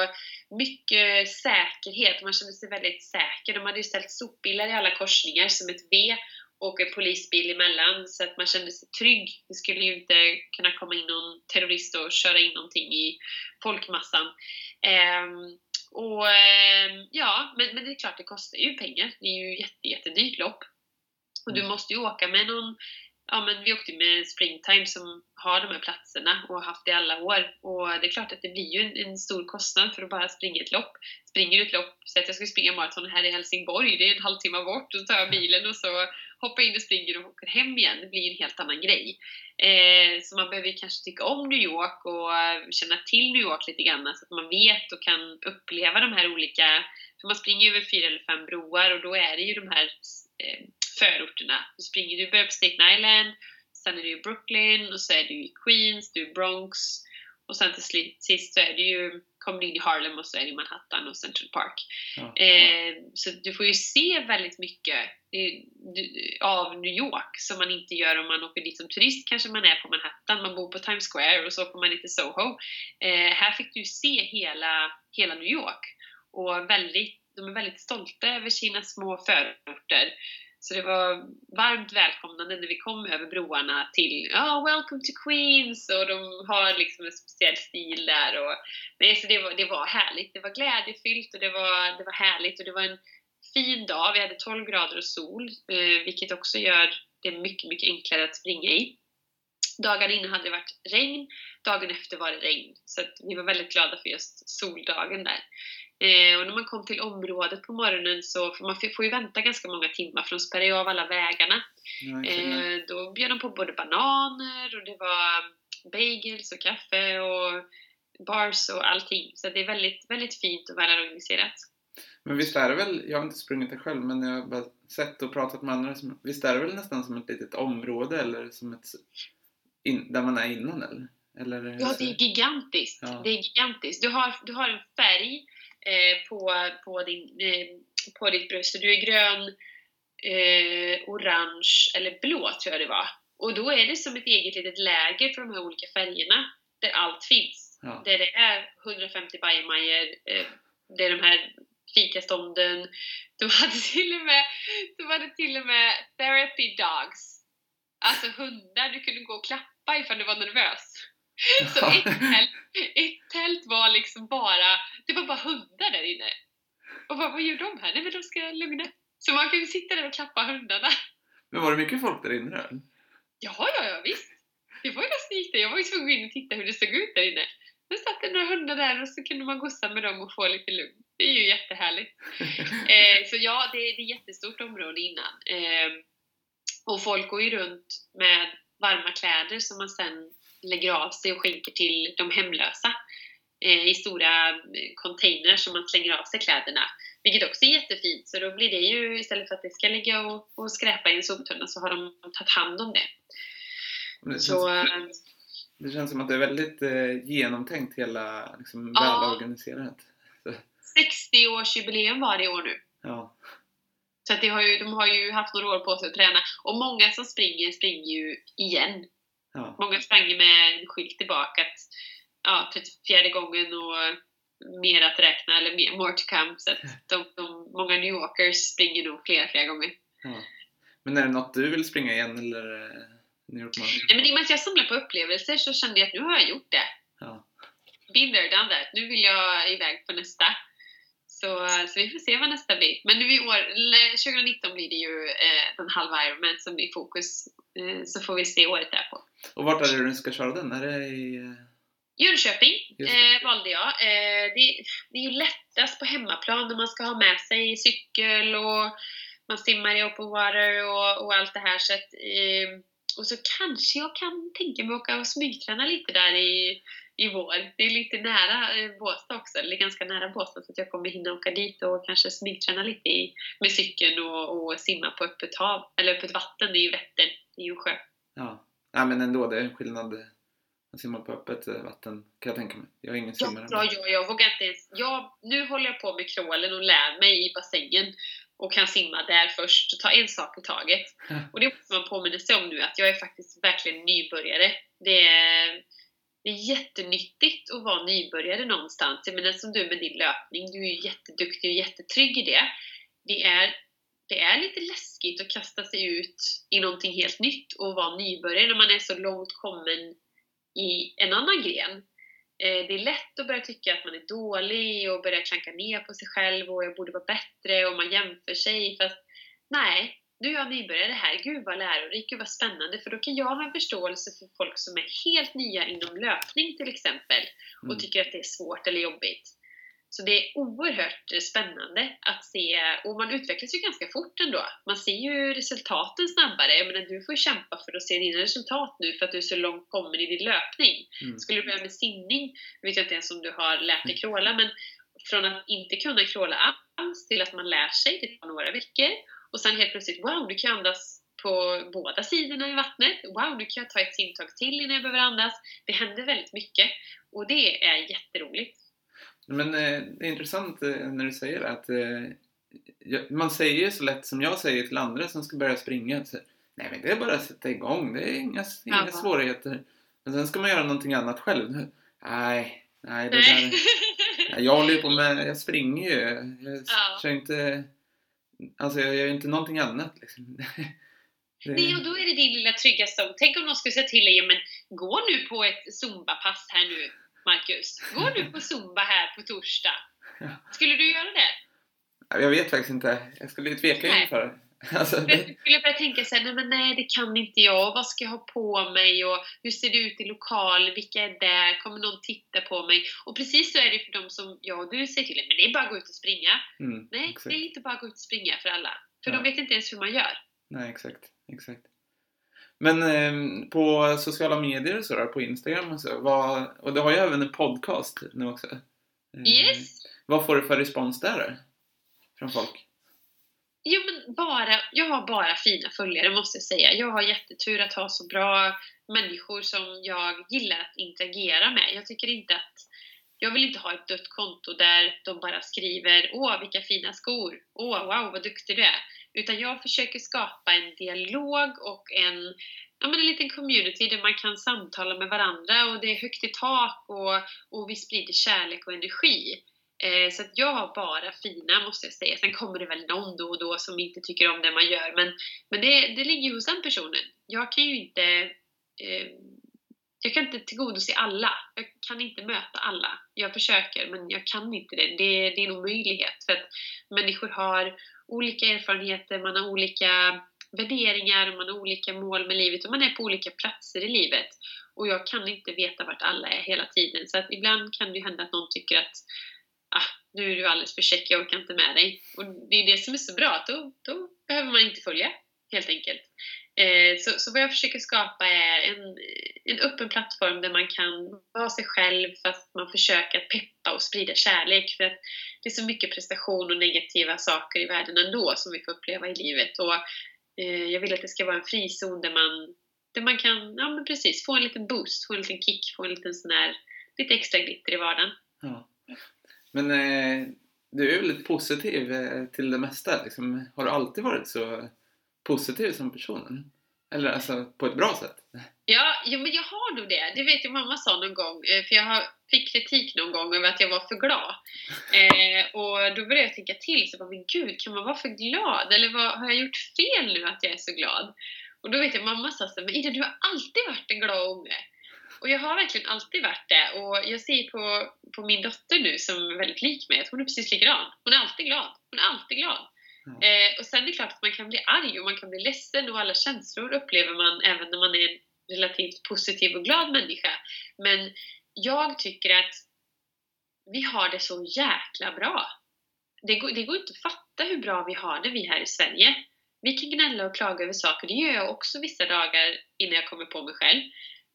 Speaker 2: mycket säkerhet. Man kände sig väldigt säker. De hade ju ställt sopbilar i alla korsningar som ett V och en polisbil emellan så att man kände sig trygg. Det skulle ju inte kunna komma in någon terrorist och köra in någonting i folkmassan. Ehm, och ehm, ja, men, men det är klart det kostar ju pengar. Det är ju jätte, jättedyrt lopp. Och du
Speaker 1: Mm.
Speaker 2: måste ju åka med någon Ja men vi åkte med Springtime som har de här platserna och har haft det i alla år. Och det är klart att det blir ju en, en stor kostnad för att bara springa ett lopp. Springer du ett lopp, så att jag skulle springa maraton här i Helsingborg, det är en halvtimme bort, och så tar jag bilen och så hoppar jag in och springer och åker hem igen. Det blir ju en helt annan grej. Eh, så man behöver ju kanske tycka om New York och eh, känna till New York lite grann så att man vet och kan uppleva de här olika för man springer ju över fyra eller fem broar och då är det ju de här eh, förorterna. Du springer, du börjar på Staten Island, sen är det ju Brooklyn och så är det ju Queens, du är Bronx och sen till sist så är det ju, kommer du in i Harlem och så är det Manhattan och Central Park.
Speaker 1: Ja.
Speaker 2: Eh, så du får ju se väldigt mycket du- av New York som man inte gör om man åker dit som turist. Kanske man är på Manhattan, man bor på Times Square och så åker man till Soho. Eh, här fick du se hela, hela New York och väldigt, de är väldigt stolta över sina små förorter. Så det var varmt välkomnande när vi kom över broarna till ja, “Welcome to Queens” och de har liksom en speciell stil där. Och, nej, så det var, det var härligt. Det var glädjefyllt och det var, det var härligt och det var en fin dag. Vi hade 12 grader och sol, eh, vilket också gör det mycket, mycket enklare att springa i. Dagen innan hade det varit regn, dagen efter var det regn. Så att vi var väldigt glada för just soldagen där. Eh, och när man kom till området på morgonen så, för man får ju vänta ganska många timmar för de spärrar ju av alla vägarna. Eh, då bjöd de på både bananer och det var bagels och kaffe och bars och allting. Så det är väldigt, väldigt fint och välorganiserat.
Speaker 1: Men visst är det väl, jag har inte sprungit det själv, men jag har bara sett och pratat med andra, som, visst är det väl nästan som ett litet område eller som ett, in, där man är innan eller? eller
Speaker 2: Ja, det är gigantiskt.
Speaker 1: Ja.
Speaker 2: Det är gigantiskt. Du har, du har en färg på, på, din, eh, på ditt bröst. Så Du är grön, eh, orange eller blå tror jag det var. Och då är det som ett eget litet läger för de här olika färgerna där allt finns.
Speaker 1: Ja.
Speaker 2: Där det är 150 bajamajor, eh, det är de här fikastånden. De hade till och med, de hade till och med therapy dogs. Alltså hundar du kunde gå och klappa ifall du var nervös. (laughs) Så ett tält, ett tält var liksom bara, det var bara hundar där inne. Och vad, vad gör de här? Nej men de ska lugna. Så man kan ju sitta där och klappa hundarna.
Speaker 1: Men var det mycket folk där inne då?
Speaker 2: Ja, ja, ja visst. Det var ju gick det. Jag var ju tvungen att gå in och titta hur det såg ut där inne. Men satt det några hundar där och så kunde man gossa med dem och få lite lugn. Det är ju jättehärligt. (laughs) eh, så ja, det, det är ett jättestort område innan. Eh, och folk går ju runt med varma kläder som man sen lägger av sig och skänker till de hemlösa eh, i stora eh, containrar som man slänger av sig kläderna. Vilket också är jättefint, så då blir det ju istället för att det ska ligga och, och skräpa i en soptunna så har de tagit hand om det.
Speaker 1: Det känns,
Speaker 2: Så, eh,
Speaker 1: det känns som att det är väldigt eh, genomtänkt hela, liksom,
Speaker 2: Ja.
Speaker 1: välorganiserat.
Speaker 2: 60-årsjubileum var det i år nu.
Speaker 1: Ja.
Speaker 2: Så att det har ju, de har ju haft några år på sig att träna. Och många som springer, springer ju igen.
Speaker 1: Ja.
Speaker 2: Många sprang med en skylt tillbaka att ja, 34 gången och mer att räkna, eller mer, more to come. Så att de, de, många New Yorkers springer nog flera, flera gånger.
Speaker 1: ja. Men är det något du vill springa igen eller eh, New York Marathon?
Speaker 2: Nej, men i och med att jag samlar på upplevelser så kände jag att nu har jag gjort det.
Speaker 1: Ja.
Speaker 2: Been there, done that. Nu vill jag iväg på nästa. Så, så vi får se vad nästa blir. Men nu i år, eller 2019 blir det ju eh, den halva Ironman som blir fokus. Eh, så får vi se året därpå.
Speaker 1: Och vart är det du ska köra den? Är det i... eh,
Speaker 2: Jönköping eh, valde jag. Eh, det, det är ju lättast på hemmaplan när man ska ha med sig cykel och man simmar i open water och, och allt det här. Så att, eh, och så kanske jag kan tänka mig att åka och smygträna lite där i, i vår. Det är lite nära eh, Båstad också, eller ganska nära Båstad så att jag kommer hinna åka dit och kanske smygträna lite i, med cykeln och, och simma på öppet hav, eller öppet vatten. Det är ju Vättern, det är ju en sjö.
Speaker 1: Ja. ja, men ändå, det är en skillnad att simma på öppet eh, vatten kan jag tänka mig. Jag är ingen simmare.
Speaker 2: ja, ja, jag vågar inte ens. Jag, nu håller jag på med crawlen och lär mig i bassängen och kan simma där först ta en sak i taget. (laughs) Och det måste man påminna sig om nu, att jag är faktiskt verkligen nybörjare. Det är, det är jättenyttigt att vara nybörjare någonstans. Jag menar som du med din löpning, du är ju jätteduktig och jättetrygg i det. Det är, det är lite läskigt att kasta sig ut i någonting helt nytt och vara nybörjare när man är så långt kommen i en annan gren. Eh, det är lätt att börja tycka att man är dålig och börja klanka ner på sig själv och jag borde vara bättre och man jämför sig. Fast nej, nu är jag nybörjare här. Gud vad lärorikt, gud vad spännande. För då kan jag ha en förståelse för folk som är helt nya inom löpning till exempel och
Speaker 1: Mm.
Speaker 2: tycker att det är svårt eller jobbigt. Så det är oerhört spännande att se, och man utvecklas ju ganska fort ändå. Man ser ju resultaten snabbare. Jag menar, du får ju kämpa för att se dina resultat nu för att du är så långt kommen i din löpning.
Speaker 1: Mm.
Speaker 2: Skulle du börja med simning, vet jag inte ens om du har lärt dig crawla, men från att inte kunna crawla alls till att man lär sig, det tar några veckor. Och sen helt plötsligt, wow, du kan andas på båda sidorna i vattnet. Wow, nu kan jag ta ett simtag till innan jag behöver andas. Det händer väldigt mycket och det är jätteroligt.
Speaker 1: Men eh, det är intressant eh, när du säger att eh, man säger ju så lätt som jag säger till andra som ska börja springa. Så, Nej men det är bara att sätta igång, det är inga, inga svårigheter. Men sen ska man göra någonting annat själv. Nej, nej det
Speaker 2: Nej.
Speaker 1: där. (laughs) Ja, Jag håller ju på med, jag springer ju. Jag
Speaker 2: Ja.
Speaker 1: kör inte, alltså jag gör ju inte någonting annat liksom. (laughs) Det,
Speaker 2: Nej, och då är det din lilla trygga zon. Tänk om någon skulle säga till dig, "Ja, men gå nu på ett zumba-pass här nu, Marcus. Gå nu på zumba här på torsdag. (laughs) Skulle du göra det?
Speaker 1: jag vet faktiskt inte, jag skulle tveka inför det. (laughs) Alltså,
Speaker 2: Jag skulle börja tänka såhär, nej men nej det kan inte jag, vad ska jag ha på mig och hur ser det ut i lokal, vilka är där, kommer någon titta på mig? Och precis så är det för de som jag och du säger till, men det är bara att gå ut och springa.
Speaker 1: mm,
Speaker 2: Nej,
Speaker 1: exakt.
Speaker 2: det är inte bara att gå ut och springa för alla. För
Speaker 1: Ja.
Speaker 2: de vet inte ens hur man gör.
Speaker 1: Nej, exakt. exakt. Men eh, på sociala medier och så då, på Instagram och så, vad, och du har ju även en podcast nu också. Eh,
Speaker 2: Yes!
Speaker 1: Vad får du för respons där? Från folk?
Speaker 2: Jo men bara, jag har bara fina följare måste jag säga. Jag har jättetur att ha så bra människor som jag gillar att interagera med. Jag tycker inte att jag vill inte ha ett dött konto där de bara skriver Åh vilka fina skor! Åh wow vad duktig du är! Utan jag försöker skapa en dialog och en, ja, men en liten community där man kan samtala med varandra och det är högt i tak och, och vi sprider kärlek och energi. Eh, så att jag har bara fina måste jag säga. Sen kommer det väl någon då och då som inte tycker om det man gör. Men, men det, det ligger ju hos den personen. Jag kan ju inte eh, jag kan inte tillgodose alla. Jag kan inte möta alla. Jag försöker men jag kan inte det. Det, det är en omöjlighet. För att människor har olika erfarenheter, man har olika värderingar, man har olika mål med livet och man är på olika platser i livet. Och jag kan inte veta vart alla är hela tiden. Så att ibland kan det hända att någon tycker att ah, nu är du alldeles för check, jag orkar inte med dig. Och det är det som är så bra, då, då behöver man inte följa helt enkelt. Eh, så, så vad jag försöker skapa är en, en öppen plattform där man kan vara sig själv fast man försöker att peppa och sprida kärlek. För att det är så mycket prestation och negativa saker i världen ändå som vi får uppleva i livet. Och eh, jag vill att det ska vara en frizon där man, där man kan ja, men precis, få en liten boost, få en liten kick, få en liten sån här, lite extra glitter i vardagen. Ja.
Speaker 1: Men eh, du är väldigt positiv eh, till det mesta. Liksom, har du alltid varit så positiv som personen? Eller alltså på ett bra sätt?
Speaker 2: Ja, jo, men jag har nog det. Det vet jag mamma sa någon gång, eh, för jag fick kritik någon gång över att jag var för glad. Eh, och då började jag tänka till, så bara, men gud, kan man vara för glad? Eller vad, har jag gjort fel nu att jag är så glad? Och då vet jag mamma sa så men Ida, du har alltid varit en glad unge. Och jag har verkligen alltid varit det. Och jag ser på, på min dotter nu som är väldigt lik mig, att hon är precis likadan. Hon är alltid glad. Hon är alltid glad. Mm. Eh, och sen är det klart att man kan bli arg och man kan bli ledsen och alla känslor upplever man även när man är en relativt positiv och glad människa. Men jag tycker att vi har det så jäkla bra. Det går, det går inte att fatta hur bra vi har det, vi här i Sverige. Vi kan gnälla och klaga över saker, det gör jag också vissa dagar innan jag kommer på mig själv.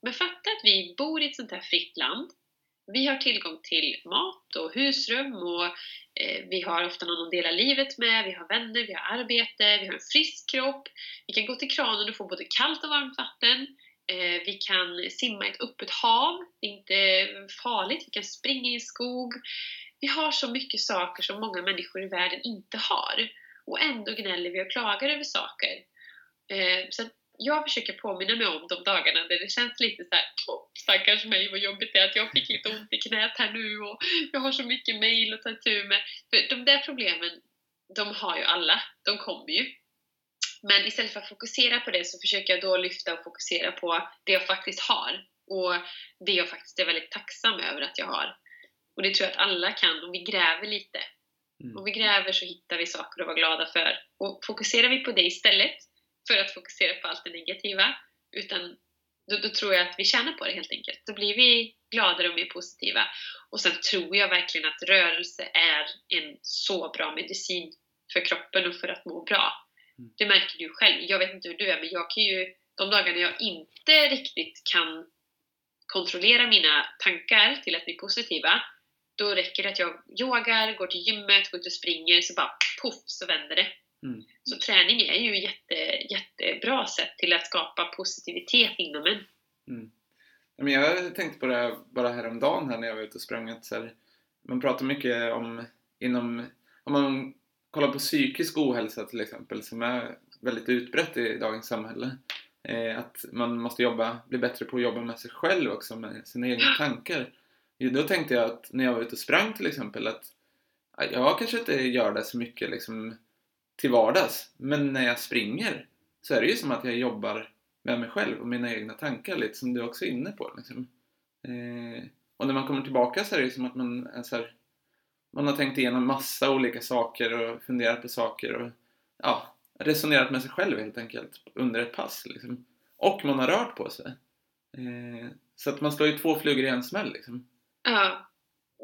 Speaker 2: Men fatta att vi bor i ett sånt här fritt land. Vi har tillgång till mat och husrum och eh, vi har ofta någon att dela livet med, vi har vänner, vi har arbete, vi har en frisk kropp. Vi kan gå till kranen och få både kallt och varmt vatten. Eh, vi kan simma i ett öppet hav, det är inte farligt, vi kan springa i en skog. Vi har så mycket saker som många människor i världen inte har. Och ändå gnäller vi och klagar över saker. Eh, så jag försöker påminna mig om de dagarna där det känns lite såhär, oh, stackars mig vad jobbigt det är att jag fick lite ont i knät här nu och jag har så mycket mail att ta tur med. För de där problemen, de har ju alla, de kommer ju. Men istället för att fokusera på det så försöker jag då lyfta och fokusera på det jag faktiskt har och det jag faktiskt är väldigt tacksam över att jag har. Och det tror jag att alla kan om vi gräver lite. Mm. Om vi gräver så hittar vi saker att vara glada för. Och fokuserar vi på det istället för att fokusera på allt det negativa, utan då, då, tror jag att vi tjänar på det helt enkelt. Då blir vi gladare och mer positiva. Och sen tror jag verkligen att rörelse är en så bra medicin för kroppen och för att må bra. Mm. Det märker du själv. Jag vet inte hur du är, men jag kan ju, de dagarna jag inte riktigt kan kontrollera mina tankar till att bli positiva, då räcker det att jag yogar, går till gymmet, går ut och springer, så bara poff så vänder det. Mm. Så träning är ju jätte, jättebra sätt till att skapa positivitet inom en. Mm.
Speaker 1: Men jag tänkte på det bara häromdagen här när jag var ute och sprang att så här, man pratar mycket om inom, om man kollar på psykisk ohälsa till exempel som är väldigt utbrett i dagens samhälle. Eh, att man måste jobba, bli bättre på att jobba med sig själv också, med sina egna tankar. Då tänkte jag att när jag var ute och sprang till exempel att jag kanske inte gör det så mycket liksom till vardags. Men när jag springer så är det ju som att jag jobbar med mig själv och mina egna tankar lite som du också är inne på. Liksom. Eh, och när man kommer tillbaka så är det ju som att man är så här, man har tänkt igenom massa olika saker och funderat på saker och ja, resonerat med sig själv helt enkelt under ett pass. Liksom. Och man har rört på sig. Eh, så att man slår ju två flugor i en smäll. Liksom.
Speaker 2: Ja,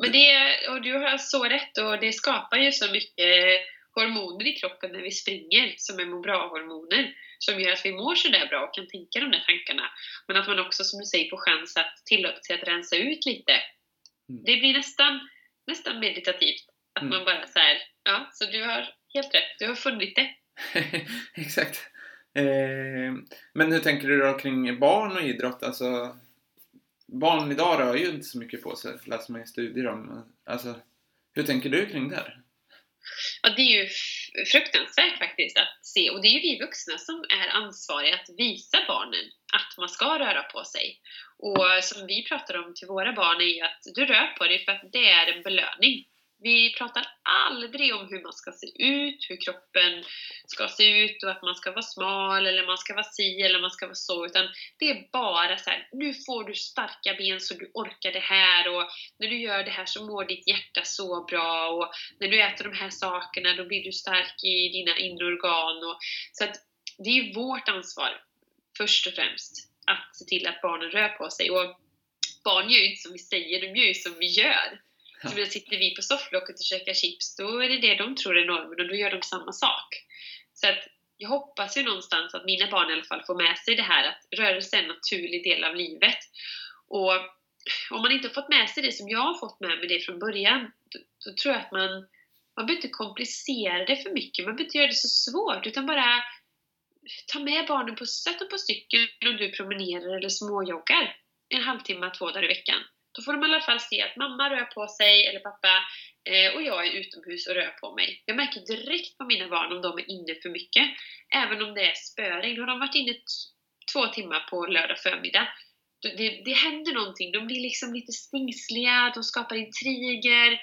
Speaker 2: men det, och du har så rätt och det skapar ju så mycket hormoner i kroppen när vi springer som är må bra-hormoner som gör att vi mår sådär bra och kan tänka de där tankarna. Men att man också, som du säger, får chans att tillåta sig att rensa ut lite. Mm. Det blir nästan, nästan meditativt. Att mm. man bara så ja, så du har helt rätt, du har funnit det. (laughs)
Speaker 1: Exakt. Eh, men hur tänker du då kring barn och idrott? Alltså, barn idag rör ju inte så mycket på sig, läser man i studier om. Alltså, hur tänker du kring det?
Speaker 2: Ja, det är ju fruktansvärt faktiskt att se och det är ju vi vuxna som är ansvariga att visa barnen att man ska röra på sig. Och som vi pratar om till våra barn är ju att du rör på dig för att det är en belöning. Vi pratar aldrig om hur man ska se ut, hur kroppen ska se ut och att man ska vara smal eller man ska vara si eller man ska vara så. Utan det är bara så här, nu får du starka ben så du orkar det här och när du gör det här så mår ditt hjärta så bra och när du äter de här sakerna då blir du stark i dina inre organ. Och, så att det är vårt ansvar först och främst att se till att barnen rör på sig. Och barn gör ju inte som vi säger, de gör ju som vi gör. Så då sitter vi på sofflocket och käkar chips, då är det det de tror är normen och då gör de samma sak. Så att jag hoppas ju någonstans att mina barn i alla fall får med sig det här att rörelse är en naturlig del av livet. Och om man inte har fått med sig det som jag har fått med mig det från början, då, då tror jag att man, man behöver inte komplicera det för mycket, man behöver inte göra det så svårt, utan bara ta med barnen på, sätt dem på cykeln om du promenerar eller småjoggar en halvtimme, två dagar i veckan. Då får de i alla fall se att mamma rör på sig, eller pappa, eh, och jag är utomhus och rör på mig. Jag märker direkt på mina barn om de är inne för mycket. Även om det är spöregn. Har de varit inne två timmar på lördag förmiddag. Det, det händer någonting. De blir liksom lite stingsliga, de skapar intriger.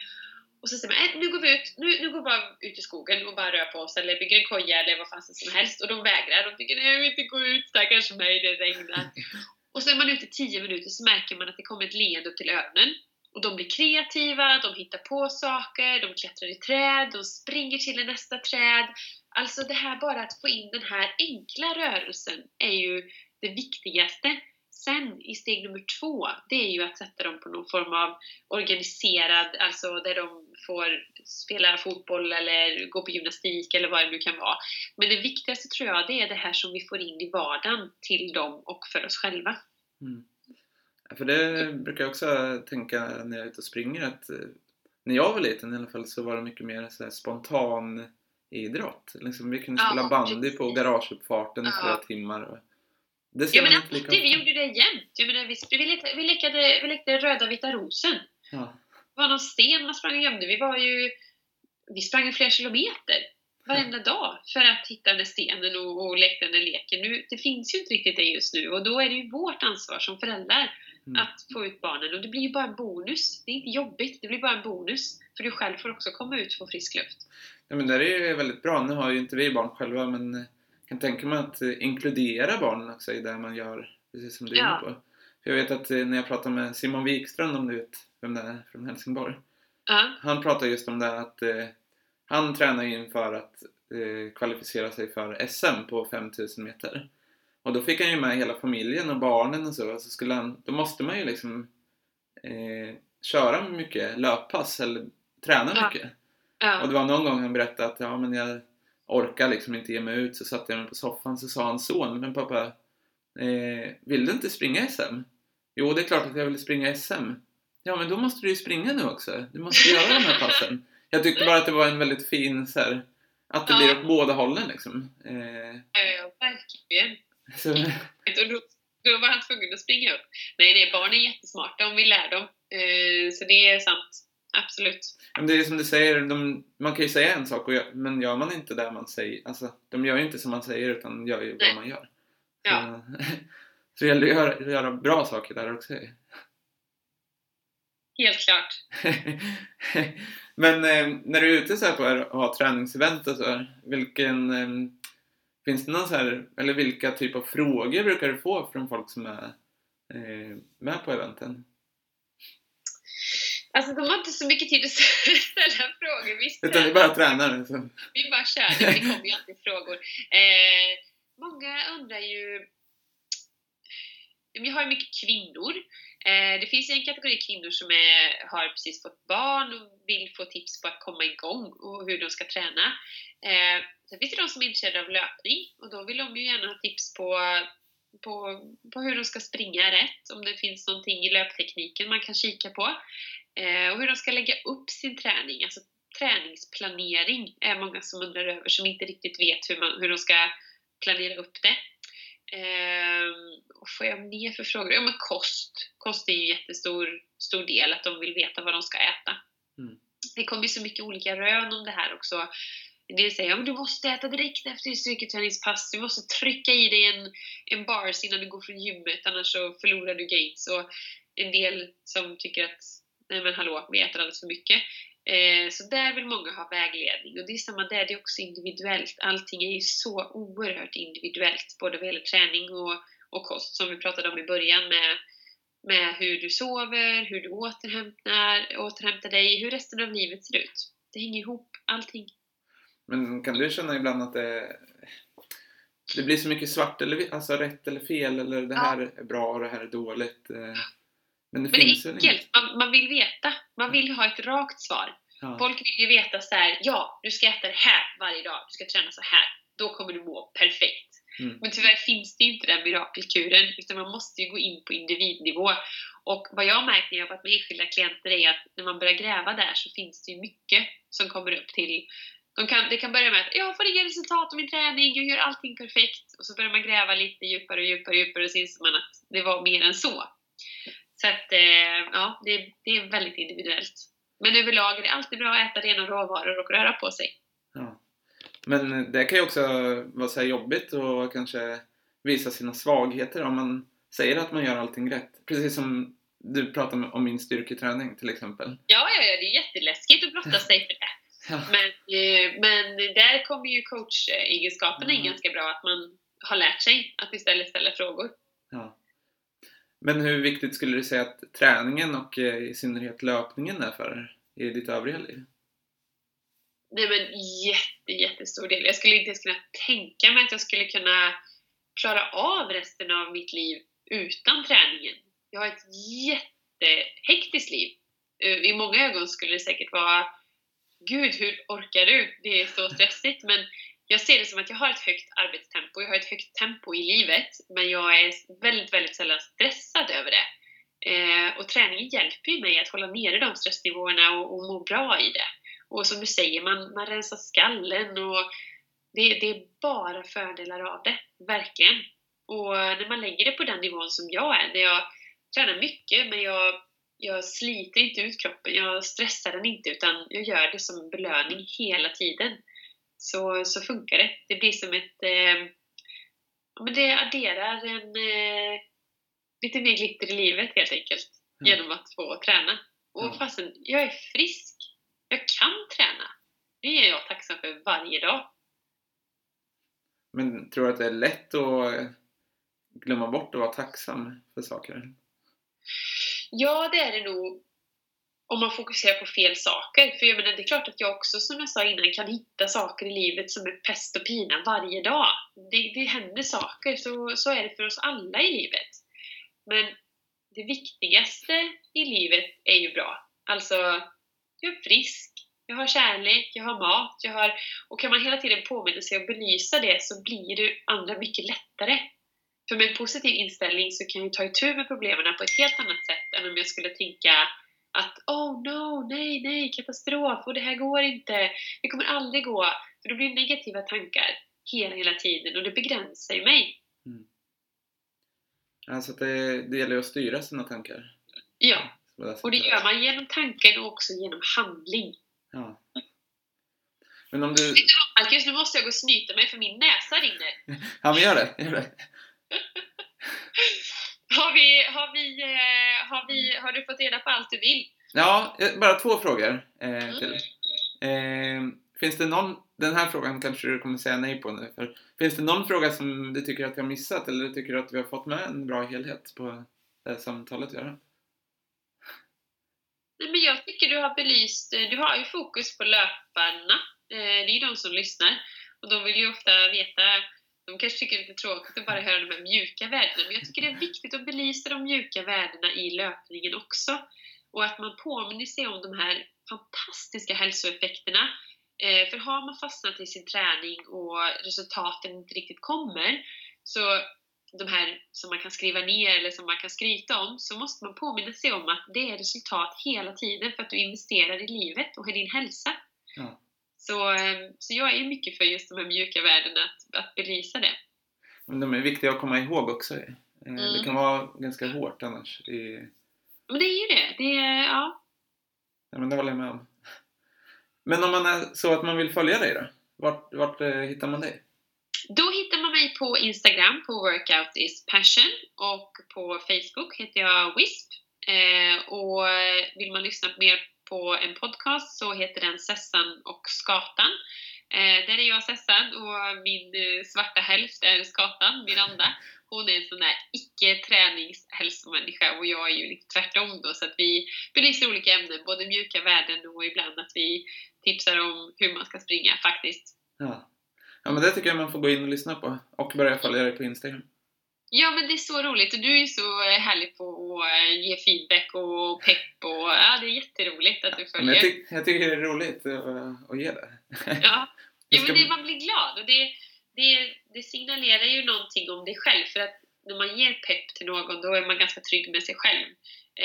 Speaker 2: Och så säger man, äh, nu går vi ut, nu, nu går vi bara ut i skogen och bara rör på oss eller bygger en koja eller vad fan som helst. Och de vägrar. De tycker, nej jag vill inte gå ut, stackars mig, det regnar. (laughs) Och så är man ute i 10 minuter så märker man att det kommer ett leende upp till öronen. Och de blir kreativa, de hittar på saker, de klättrar i träd, de springer till nästa träd. Alltså det här bara att få in den här enkla rörelsen är ju det viktigaste. Sen i steg nummer två, det är ju att sätta dem på någon form av organiserad, alltså där de får spela fotboll eller gå på gymnastik eller vad det nu kan vara. Men det viktigaste tror jag, det är det här som vi får in i vardagen till dem och för oss själva.
Speaker 1: Mm. För det brukar jag också tänka när jag är ute och springer att eh, när jag var liten i alla fall så var det mycket mer så spontan idrott. Liksom, vi kunde spela ja, bandy på garageuppfarten i ja. flera timmar.
Speaker 2: Det ja men alltid, vi gjorde det jämt. Jag menar, vi, vi, lekade, vi, lekade, vi lekade röda vita rosen. Ja. Det var någon sten man sprang och gömde. Vi var ju... Vi sprang flera kilometer varenda dag för att hitta den där stenen och, och leka den där leken. Nu, det finns ju inte riktigt det just nu och då är det ju vårt ansvar som föräldrar mm. att få ut barnen och det blir ju bara en bonus. Det är inte jobbigt, det blir bara en bonus. För du själv får också komma ut och få frisk luft.
Speaker 1: Ja men det är ju väldigt bra. Nu har ju inte vi barn själva men kan tänka mig att inkludera barnen också i det man gör, precis som du är ja. inne på. För jag vet att eh, när jag pratade med Simon Wikström, om du vet vem det är från Helsingborg.
Speaker 2: Uh.
Speaker 1: Han pratade just om det att eh, han tränar inför att eh, kvalificera sig för SM på 5000 meter. Och då fick han ju med hela familjen och barnen och så. så skulle han, då måste man ju liksom eh, köra mycket löppass eller träna ja. mycket. Ja. Och det var någon gång han berättade att ja, men jag orkar liksom inte ge mig ut. Så satte jag mig på soffan så sa hans son, men pappa, eh, vill du inte springa SM? Jo, det är klart att jag vill springa SM. Ja, men då måste du ju springa nu också. Du måste göra de här passen. Jag tyckte bara att det var en väldigt fin så här, att det ja. blir åt båda hållen liksom.
Speaker 2: Eh. Ja, verkligen. Så. Och då, då var han tvungen att springa upp. Nej, nej, barn är jättesmarta om vi lär dem. Eh, så det är sant. Absolut.
Speaker 1: Men det är som du säger, de, man kan ju säga en sak, och, men gör man inte det man säger, alltså de gör ju inte som man säger utan gör ju nej. vad man gör.
Speaker 2: Ja.
Speaker 1: Så, (laughs) så det gäller att göra, göra bra saker där också.
Speaker 2: Helt klart. (laughs)
Speaker 1: Men eh, när du är ute så här på att ha träningsevent och så, vilken, eh, finns det någon så här, eller vilka typ av frågor brukar du få från folk som är eh, med på eventen?
Speaker 2: Alltså de har inte så mycket tid att (laughs) ställa frågor. Visst,
Speaker 1: Utan vi bara tränar?
Speaker 2: Så. Vi bara kör, det (laughs) kommer ju alltid frågor. Eh, många undrar ju... Vi har ju mycket kvinnor Eh, det finns en kategori kvinnor som är, har precis fått barn och vill få tips på att komma igång och hur de ska träna. Eh, sen finns det de som är intresserade av löpning och då vill de ju gärna ha tips på, på, på hur de ska springa rätt, om det finns någonting i löptekniken man kan kika på. Eh, och hur de ska lägga upp sin träning, alltså träningsplanering är många som undrar över, som inte riktigt vet hur, man, hur de ska planera upp det. Eh, vad får jag mer för frågor? Ja men kost. Kost är ju en jättestor stor del, att de vill veta vad de ska äta. Mm. Det kommer ju så mycket olika rön om det här också. Del säger att du måste äta direkt efter ditt styrketräningspass, du måste trycka i dig en, en bars innan du går från gymmet, annars så förlorar du gains. Och en del som tycker att nej men hallå, vi äter alldeles för mycket. Eh, så där vill många ha vägledning och det är samma där, det är också individuellt. Allting är ju så oerhört individuellt, både vad gäller träning och, och kost som vi pratade om i början med, med hur du sover, hur du återhämtar, återhämtar dig, hur resten av livet ser ut. Det hänger ihop, allting.
Speaker 1: Men kan du känna ibland att det det blir så mycket svart eller alltså rätt eller fel eller det
Speaker 2: Ja.
Speaker 1: här är bra och det här är dåligt. eh. Men det
Speaker 2: Men det är enkelt, man, man vill veta. Man vill ha ett rakt svar.
Speaker 1: Ja.
Speaker 2: Folk vill ju veta så här: ja, du ska äta det här varje dag, du ska träna så här. Då kommer du må perfekt.
Speaker 1: Mm.
Speaker 2: Men tyvärr finns det inte den mirakelkuren, utan man måste ju gå in på individnivå. Och vad jag märkt när jag jobbat med enskilda klienter är att när man börjar gräva där så finns det ju mycket som kommer upp till de kan, det kan börja med att jag får inga resultat av min träning, jag gör allting perfekt. Och så börjar man gräva lite djupare och djupare och djupare och så inser man att det var mer än så. Så att, eh, ja, det, det är väldigt individuellt. Men överlag är det alltid bra att äta rena råvaror och röra på sig.
Speaker 1: Ja. Men det kan ju också vara så jobbigt och kanske visa sina svagheter om man säger att man gör allting rätt. Precis som du pratade om- min styrketräning till exempel.
Speaker 2: Ja, ja, ja, det är jätteläskigt att blotta sig för det. (laughs)
Speaker 1: Ja.
Speaker 2: Men, eh, men där kommer ju coachegenskaperna in
Speaker 1: Mm.
Speaker 2: ganska bra, att man har lärt sig att istället ställa frågor.
Speaker 1: Ja. Men hur viktigt skulle du säga att träningen och eh, i synnerhet löpningen är för i ditt övriga liv?
Speaker 2: Nej men jätte, jättestor del. Jag skulle inte ens kunna tänka mig att jag skulle kunna klara av resten av mitt liv utan träningen. Jag har ett jättehektiskt liv. Eh, I många ögon skulle det säkert vara Gud, hur orkar du? Det är så stressigt. Men jag ser det som att jag har ett högt arbetstempo. Jag har ett högt tempo i livet. Men jag är väldigt, väldigt sällan stressad över det. Eh, och träningen hjälper ju mig att hålla nere de stressnivåerna och, och må bra i det. Och som du säger, man, man rensar skallen och det, det är bara fördelar av det. Verkligen. Och när man lägger det på den nivån som jag är, där jag tränar mycket men jag, jag sliter inte ut kroppen, jag stressar den inte utan jag gör det som belöning hela tiden. Så, så funkar det. Det blir som ett... Eh, men det adderar en eh, lite mer glitter i livet helt enkelt.
Speaker 1: Ja.
Speaker 2: Genom att få träna. Och
Speaker 1: Ja.
Speaker 2: fastän jag är frisk, jag kan träna. Det är jag tacksam för varje dag.
Speaker 1: Men tror du att det är lätt att glömma bort att vara tacksam för saker?
Speaker 2: Ja, det är det nog om man fokuserar på fel saker. För jag menar, det är klart att jag också, som jag sa innan, kan hitta saker i livet som är pest och pina varje dag. Det, det händer saker, så, så är det för oss alla i livet. Men det viktigaste i livet är ju bra. Alltså, jag är frisk, jag har kärlek, jag har mat, jag har... Och kan man hela tiden påminna sig och belysa det så blir det andra mycket lättare. För med en positiv inställning så kan jag ta itu med problemen på ett helt annat sätt än om jag skulle tänka att oh no, nej, nej, katastrof och det här går inte, det kommer aldrig gå. För då blir det negativa tankar hela, hela tiden och det begränsar ju mig.
Speaker 1: Alltså att det, det gäller att styra sina tankar.
Speaker 2: Ja, och det gör man genom tanken och också genom handling.
Speaker 1: Ja. Men om du...
Speaker 2: Marcus, nu måste jag gå och snyta mig för min näsa rinner. (laughs)
Speaker 1: Ja men gör det, gör det. (laughs)
Speaker 2: Har, vi, har, vi, eh, har, vi, har du fått reda på allt du vill?
Speaker 1: Ja, eh, bara två frågor eh,
Speaker 2: Mm.
Speaker 1: till. Eh, finns det någon, den här frågan kanske du kommer säga nej på nu. För, finns det någon fråga som du tycker att vi har missat eller tycker du att vi har fått med en bra helhet på det här samtalet att göra?
Speaker 2: Nej, men jag tycker du har belyst, eh, du har ju fokus på löparna. Eh, Det är ju de som lyssnar. Och de vill ju ofta veta, de kanske tycker det är lite tråkigt att bara höra de här mjuka värdena. Men jag tycker det är viktigt att belysa de mjuka värdena i löpningen också. Och att man påminner sig om de här fantastiska hälsoeffekterna. Eh, för har man fastnat i sin träning och resultaten inte riktigt kommer, så de här som man kan skriva ner eller som man kan skryta om, så måste man påminna sig om att det är resultat hela tiden för att du investerar i livet och i din hälsa.
Speaker 1: Ja.
Speaker 2: Så, eh, så jag är mycket för just de här mjuka värdena, att, att belysa det.
Speaker 1: Men de är viktiga att komma ihåg också. Eh, Det
Speaker 2: Mm.
Speaker 1: kan vara ganska hårt annars. I,
Speaker 2: Men det är ju det. det är, ja.
Speaker 1: ja, men det håller jag med om. Men om man är så att man vill följa dig då? Vart, vart eh, hittar man dig?
Speaker 2: Då hittar man mig på Instagram på Workout is passion och på Facebook heter jag WISP. Och vill man lyssna mer på en podcast så heter den Sessan och Skatan. Eh, där är jag Sessan och min eh, svarta hälft är Skatan, Miranda. Hon är en sån där icke-träningshälsomänniska och jag är ju lite tvärtom då så att vi belyser olika ämnen, både mjuka värden och ibland att vi tipsar om hur man ska springa faktiskt.
Speaker 1: Ja. Ja, men det tycker jag man får gå in och lyssna på. Och börja följa dig på Instagram.
Speaker 2: Ja, men det är så roligt och du är så eh, härlig på att eh, ge feedback och pepp och ja, det är jätteroligt att du
Speaker 1: Men
Speaker 2: följer.
Speaker 1: jag, ty jag tycker det är roligt att, att ge det.
Speaker 2: Ja, (laughs) ja men det, man blir glad och det, det, det signalerar ju någonting om dig själv för att när man ger pepp till någon då är man ganska trygg med sig själv.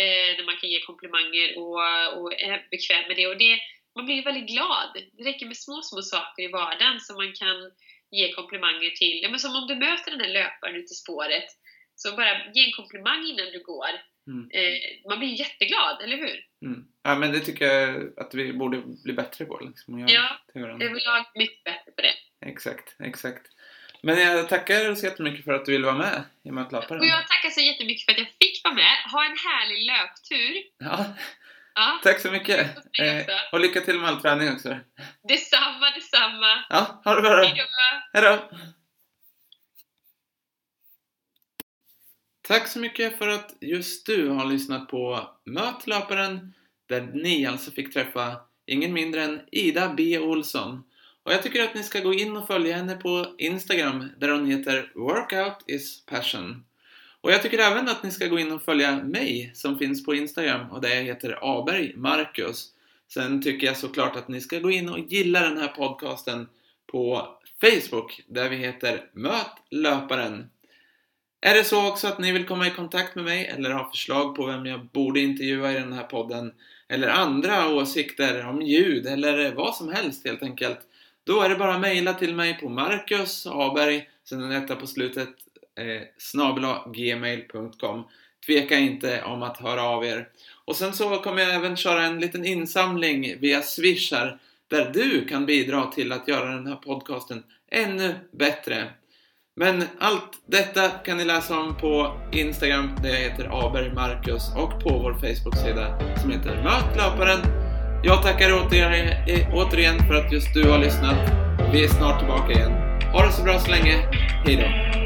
Speaker 2: Eh, när man kan ge komplimanger och, och är bekväm med det. Och det man blir ju väldigt glad. Det räcker med små, små saker i vardagen som man kan ge komplimanger till. Ja, men som om du möter den här löparen ute i spåret så bara ge en komplimang innan du går.
Speaker 1: Mm.
Speaker 2: Eh, man blir jätteglad, eller hur?
Speaker 1: Mm. Ja, men det tycker jag att vi borde bli bättre på. Liksom,
Speaker 2: Ja, överlag mycket bättre på det.
Speaker 1: Exakt, exakt. Men jag tackar så jättemycket för att du ville vara med i Mötlöparen.
Speaker 2: Och jag tackar så jättemycket för att jag fick vara med. Ha en härlig löptur.
Speaker 1: Ja,
Speaker 2: Ja,
Speaker 1: tack så mycket. Eh, och lycka till med all träning också.
Speaker 2: detsamma, detsamma.
Speaker 1: Ja, ha det bra.
Speaker 2: Hejdå!
Speaker 1: Hej då! Tack så mycket för att just du har lyssnat på Möt löparen där ni alltså fick träffa ingen mindre än Ida B. Olsson. Och jag tycker att ni ska gå in och följa henne på Instagram där hon heter Workout is passion. Och jag tycker även att ni ska gå in och följa mig som finns på Instagram och där jag heter Aberg Marcus. Sen tycker jag såklart att ni ska gå in och gilla den här podcasten på Facebook där vi heter Möt löparen. Är det så också att ni vill komma i kontakt med mig eller har förslag på vem jag borde intervjua i den här podden eller andra åsikter om ljud eller vad som helst helt enkelt då är det bara att mejla till mig på Marcus Aberg, sen en etta på slutet, eh, snabelagmail.com. Tveka inte om att höra av er. Och sen så kommer jag även köra en liten insamling via Swish här, där du kan bidra till att göra den här podcasten ännu bättre. Men allt detta kan ni läsa om på Instagram där jag heter Aberg Marcus och på vår Facebook-sida som heter Möt löparen. Jag tackar eh, återigen för att just du har lyssnat. Vi är snart tillbaka igen. Ha det så bra så länge. Hejdå!